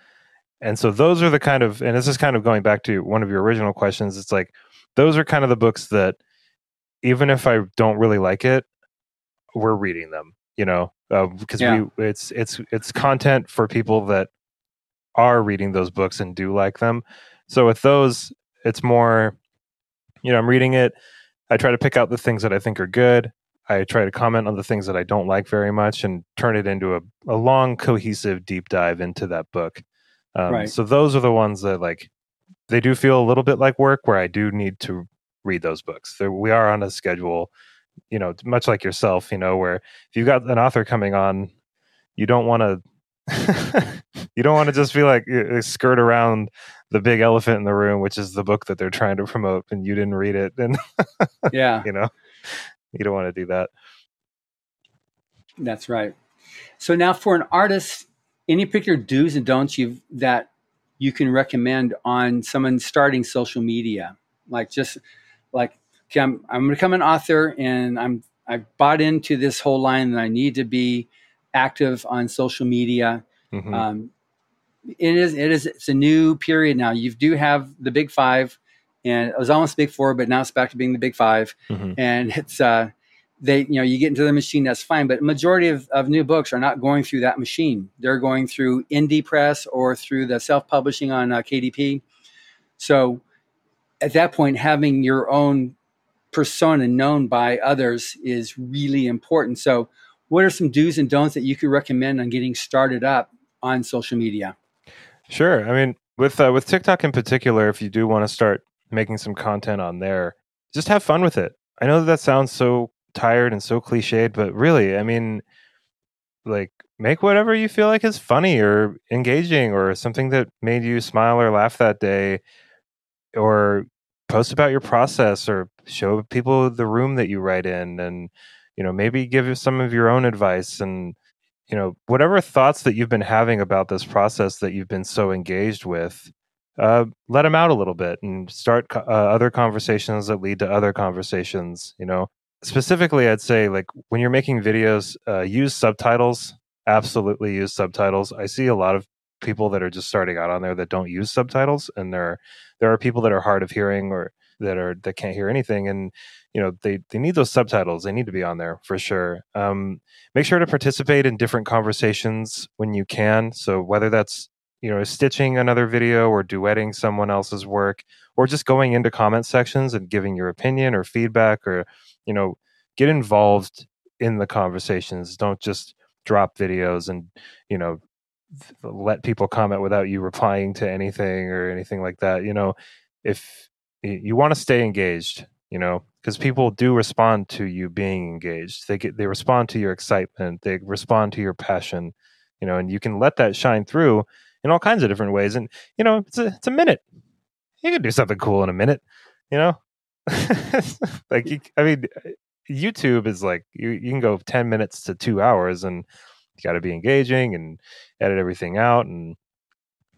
And so those are the kind of, and this is kind of going back to one of your original questions. It's like those are kind of the books that, even if I don't really like it, we're reading them. You know, uh, because yeah. we it's it's it's content for people that are reading those books and do like them. So with those, it's more you know, I'm reading it. I try to pick out the things that I think are good. I try to comment on the things that I don't like very much and turn it into a, a long, cohesive deep dive into that book. Um, right. So those are the ones that like they do feel a little bit like work where I do need to read those books. There, we are on a schedule, you know, much like yourself, you know, where if you've got an author coming on, you don't want to [laughs] you don't want to just be like uh, uh, skirt around the big elephant in the room, which is the book that they're trying to promote, and you didn't read it, and [laughs] yeah, you know, you don't want to do that. That's right. So now, for an artist, any particular do's and don'ts you that you can recommend on someone starting social media, like just like okay, I'm I'm going to become an author, and I'm I've bought into this whole line that I need to be active on social media. Mm-hmm. Um, it is it is it's a new period now. You do have the big five, and it was almost big four, but now it's back to being the big 5 mm-hmm. and it's uh, they you know you get into the machine that's fine, but majority of, of new books are not going through that machine. They're going through indie press or through the self publishing on uh, KDP. So at that point, having your own persona known by others is really important. So what are some do's and don'ts that you could recommend on getting started up on social media? Sure. I mean, with uh, with TikTok in particular, if you do want to start making some content on there, just have fun with it. I know that, that sounds so tired and so cliched, but really, I mean, like make whatever you feel like is funny or engaging or something that made you smile or laugh that day, or post about your process or show people the room that you write in and you know maybe give some of your own advice and you know whatever thoughts that you've been having about this process that you've been so engaged with uh, let them out a little bit and start uh, other conversations that lead to other conversations you know? Specifically i'd say like when you're making videos uh, use subtitles absolutely use subtitles. I see a lot of people that are just starting out on there that don't use subtitles and there there are people that are hard of hearing or that are that can't hear anything and you know they they need those subtitles they need to be on there for sure. Um, make sure to participate in different conversations when you can so whether that's you know stitching another video or duetting someone else's work or just going into comment sections and giving your opinion or feedback or you know get involved in the conversations. Don't just drop videos and you know let people comment without you replying to anything or anything like that you know? If you want to stay engaged you know because people do respond to you being engaged. They get they respond to your excitement they respond to your passion you know and you can let that shine through in all kinds of different ways. And you know it's a it's a minute. You can do something cool in a minute you know? [laughs] Like you, i mean youtube is like you, you can go 10 minutes to two hours and you got to be engaging and edit everything out and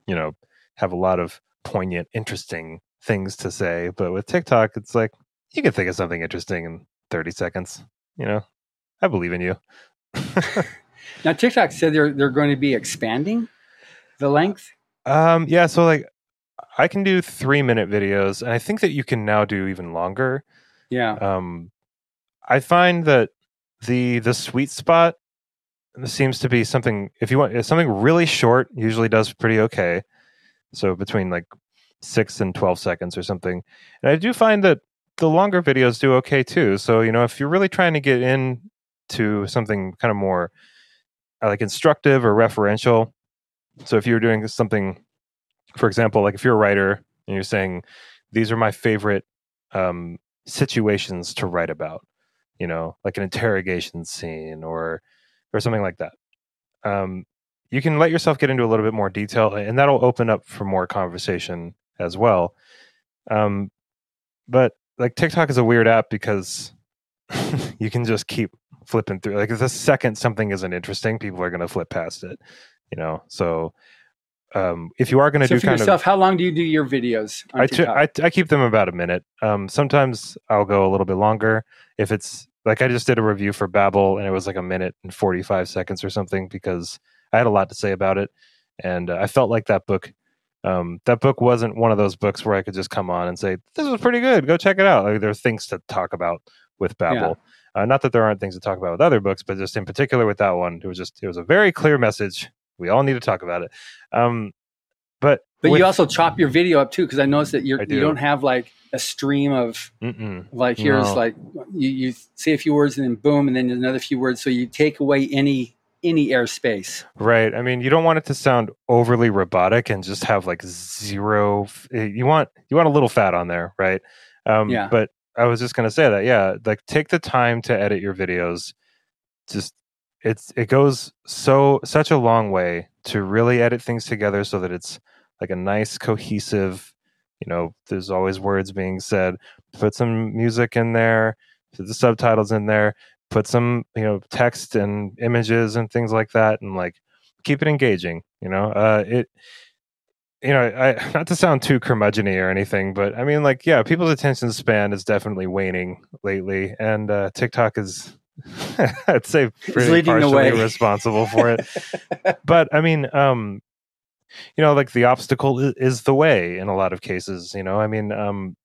you know have a lot of poignant interesting things to say. But with TikTok, it's like you can think of something interesting in 30 seconds. You know, I believe in you. [laughs] now, TikTok said they're they're going to be expanding the length. Um, yeah. So like, I can do three minute videos, and I think that you can now do even longer. Yeah. Um, I find that the the sweet spot seems to be something. If you want something really short, usually does pretty okay. So between like six and 12 seconds or something. And I do find that the longer videos do okay too. So, you know, if you're really trying to get in to something kind of more uh, like instructive or referential. So if you're doing something, for example, like if you're a writer and you're saying, these are my favorite um, situations to write about, you know, like an interrogation scene or or something like that. Um, you can let yourself get into a little bit more detail, and that'll open up for more conversation as well. Um, but like TikTok is a weird app because [laughs] you can just keep flipping through. Like the second something isn't interesting, people are going to flip past it. You know, so um, if you are going to so do for kind yourself, of, how long do you do your videos? on I, t- TikTok? I I keep them about a minute. Um, sometimes I'll go a little bit longer if it's like I just did a review for Babel and it was like a minute and forty five seconds or something because I had a lot to say about it, and uh, I felt like that book. Um, that book wasn't one of those books where I could just come on and say this was pretty good. Go check it out. Like there are things to talk about with Babel. Uh, not that there aren't things to talk about with other books, but just in particular with that one, it was just it was a very clear message. We all need to talk about it. Um, but but with- you also chop your video up too, because I noticed that you're I you do. don't have like a stream of mm-mm. like here's No. like you, you say a few words and then boom and then another few words. So you take away any any airspace. Right. I mean, you don't want it to sound overly robotic and just have like zero. eh, You want you want a little fat on there, right? Um, Yeah. But I was just gonna say that, yeah. Like, take the time to edit your videos. Just it's it goes so such a long way to really edit things together so that it's like a nice cohesive. You know, there's always words being said. Put some music in there. Put the subtitles in there put some you know text and images and things like that and like keep it engaging you know? Uh it you know i [laughs] not to sound too curmudgeony or anything but i mean like yeah people's attention span is definitely waning lately and uh tiktok is [laughs] i'd say pretty partially responsible for it. [laughs] But i mean um you know like the obstacle is, is the way in a lot of cases you know? I mean um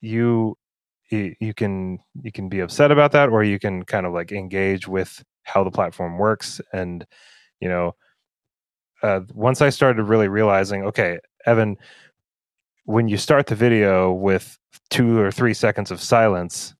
you you you can you can be upset about that or you can kind of like engage with how the platform works. And you know uh, once i started really realizing okay evan when you start the video with two or three seconds of silence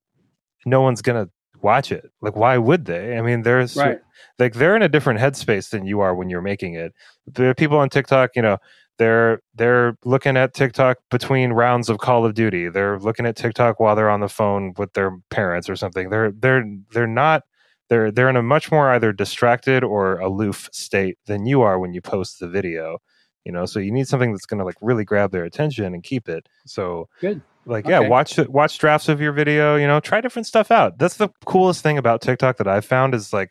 no one's gonna watch it. Like why would they? I mean there's Right. like they're in a different headspace than you are when you're making it. There are people on tiktok you know they're they're looking at TikTok between rounds of Call of Duty. They're looking at TikTok while they're on the phone with their parents or something. They're they're they're not they're they're in a much more either distracted or aloof state than you are when you post the video. You know, so you need something that's going to like really grab their attention and keep it. So Good. like yeah, watch watch drafts of your video. You know, try different stuff out. That's the coolest thing about TikTok that I've found is like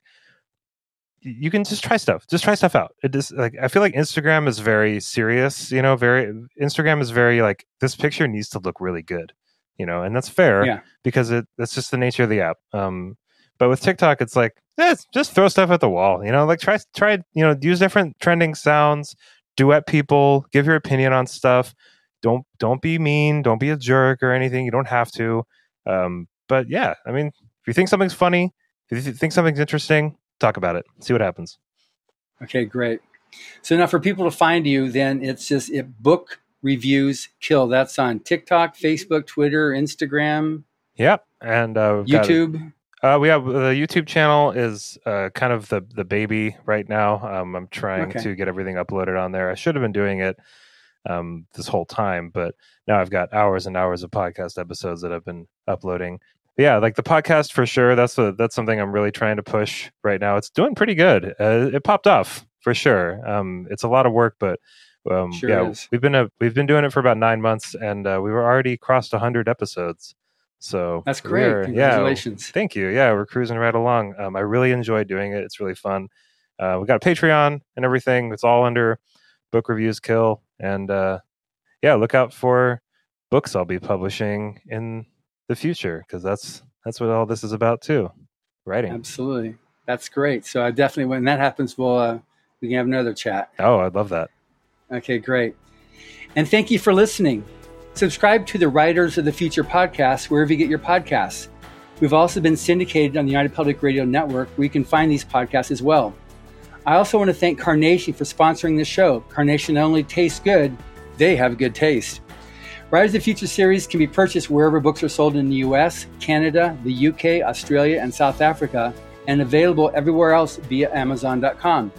you can just try stuff. Just try stuff out. It just like I feel like Instagram is very serious. You know, very Instagram is very like this picture needs to look really good. You know, and that's fair Yeah. because it that's just the nature of the app. Um, but with TikTok, it's like eh, just throw stuff at the wall. You know, like try try you know use different trending sounds, duet people, give your opinion on stuff. Don't don't be mean. Don't be a jerk or anything. You don't have to. Um, but yeah, I mean, if you think something's funny, if you think something's interesting, talk about it. See what happens. Okay, great. So now for people to find you, then it's just it book reviews kill. That's on TikTok, Facebook, Twitter, Instagram, Yep. And uh, YouTube. Uh, we have the YouTube channel is uh, kind of the the baby right now. Um, I'm trying Okay. to get everything uploaded on there. I should have been doing it um, this whole time, but now I've got hours and hours of podcast episodes that I've been uploading. Yeah, like the podcast for sure. That's a, that's something I'm really trying to push right now. It's doing pretty good. Uh, it popped off for sure. Um, it's a lot of work, but um, Sure yeah, is. we've been a, we've been doing it for about nine months, and uh, we were already crossed hundred episodes. So That's great. are- yeah, Congratulations. Thank you. Yeah, we're cruising right along. Um, I really enjoy doing it. It's really fun. Uh, we got a Patreon and everything. It's all under Book Reviews Kill. And uh, yeah, look out for books I'll be publishing in the future because that's that's what all this is about too. Writing. Absolutely. That's great. So I definitely, when that happens, we'll uh, we can have another chat. Oh, i'd love that. Okay, great. And thank you for listening. Subscribe to the Writers of the Future podcast wherever you get your podcasts. We've also been syndicated on the United Public Radio Network where you can find these podcasts as well. I also want to thank Carnation for sponsoring the show. Carnation not only tastes good, they have good taste. Writers of the Future series can be purchased wherever books are sold in the US, Canada, the UK, Australia, and South Africa, and available everywhere else via Amazon.com.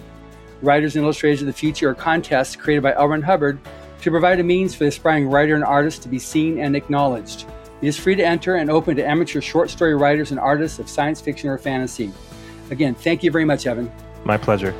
Writers and Illustrators of the Future are contests created by L. Hubbard to provide a means for the aspiring writer and artist to be seen and acknowledged. It is free to enter and open to amateur short story writers and artists of science fiction or fantasy. Again, thank you very much, Evan. My pleasure.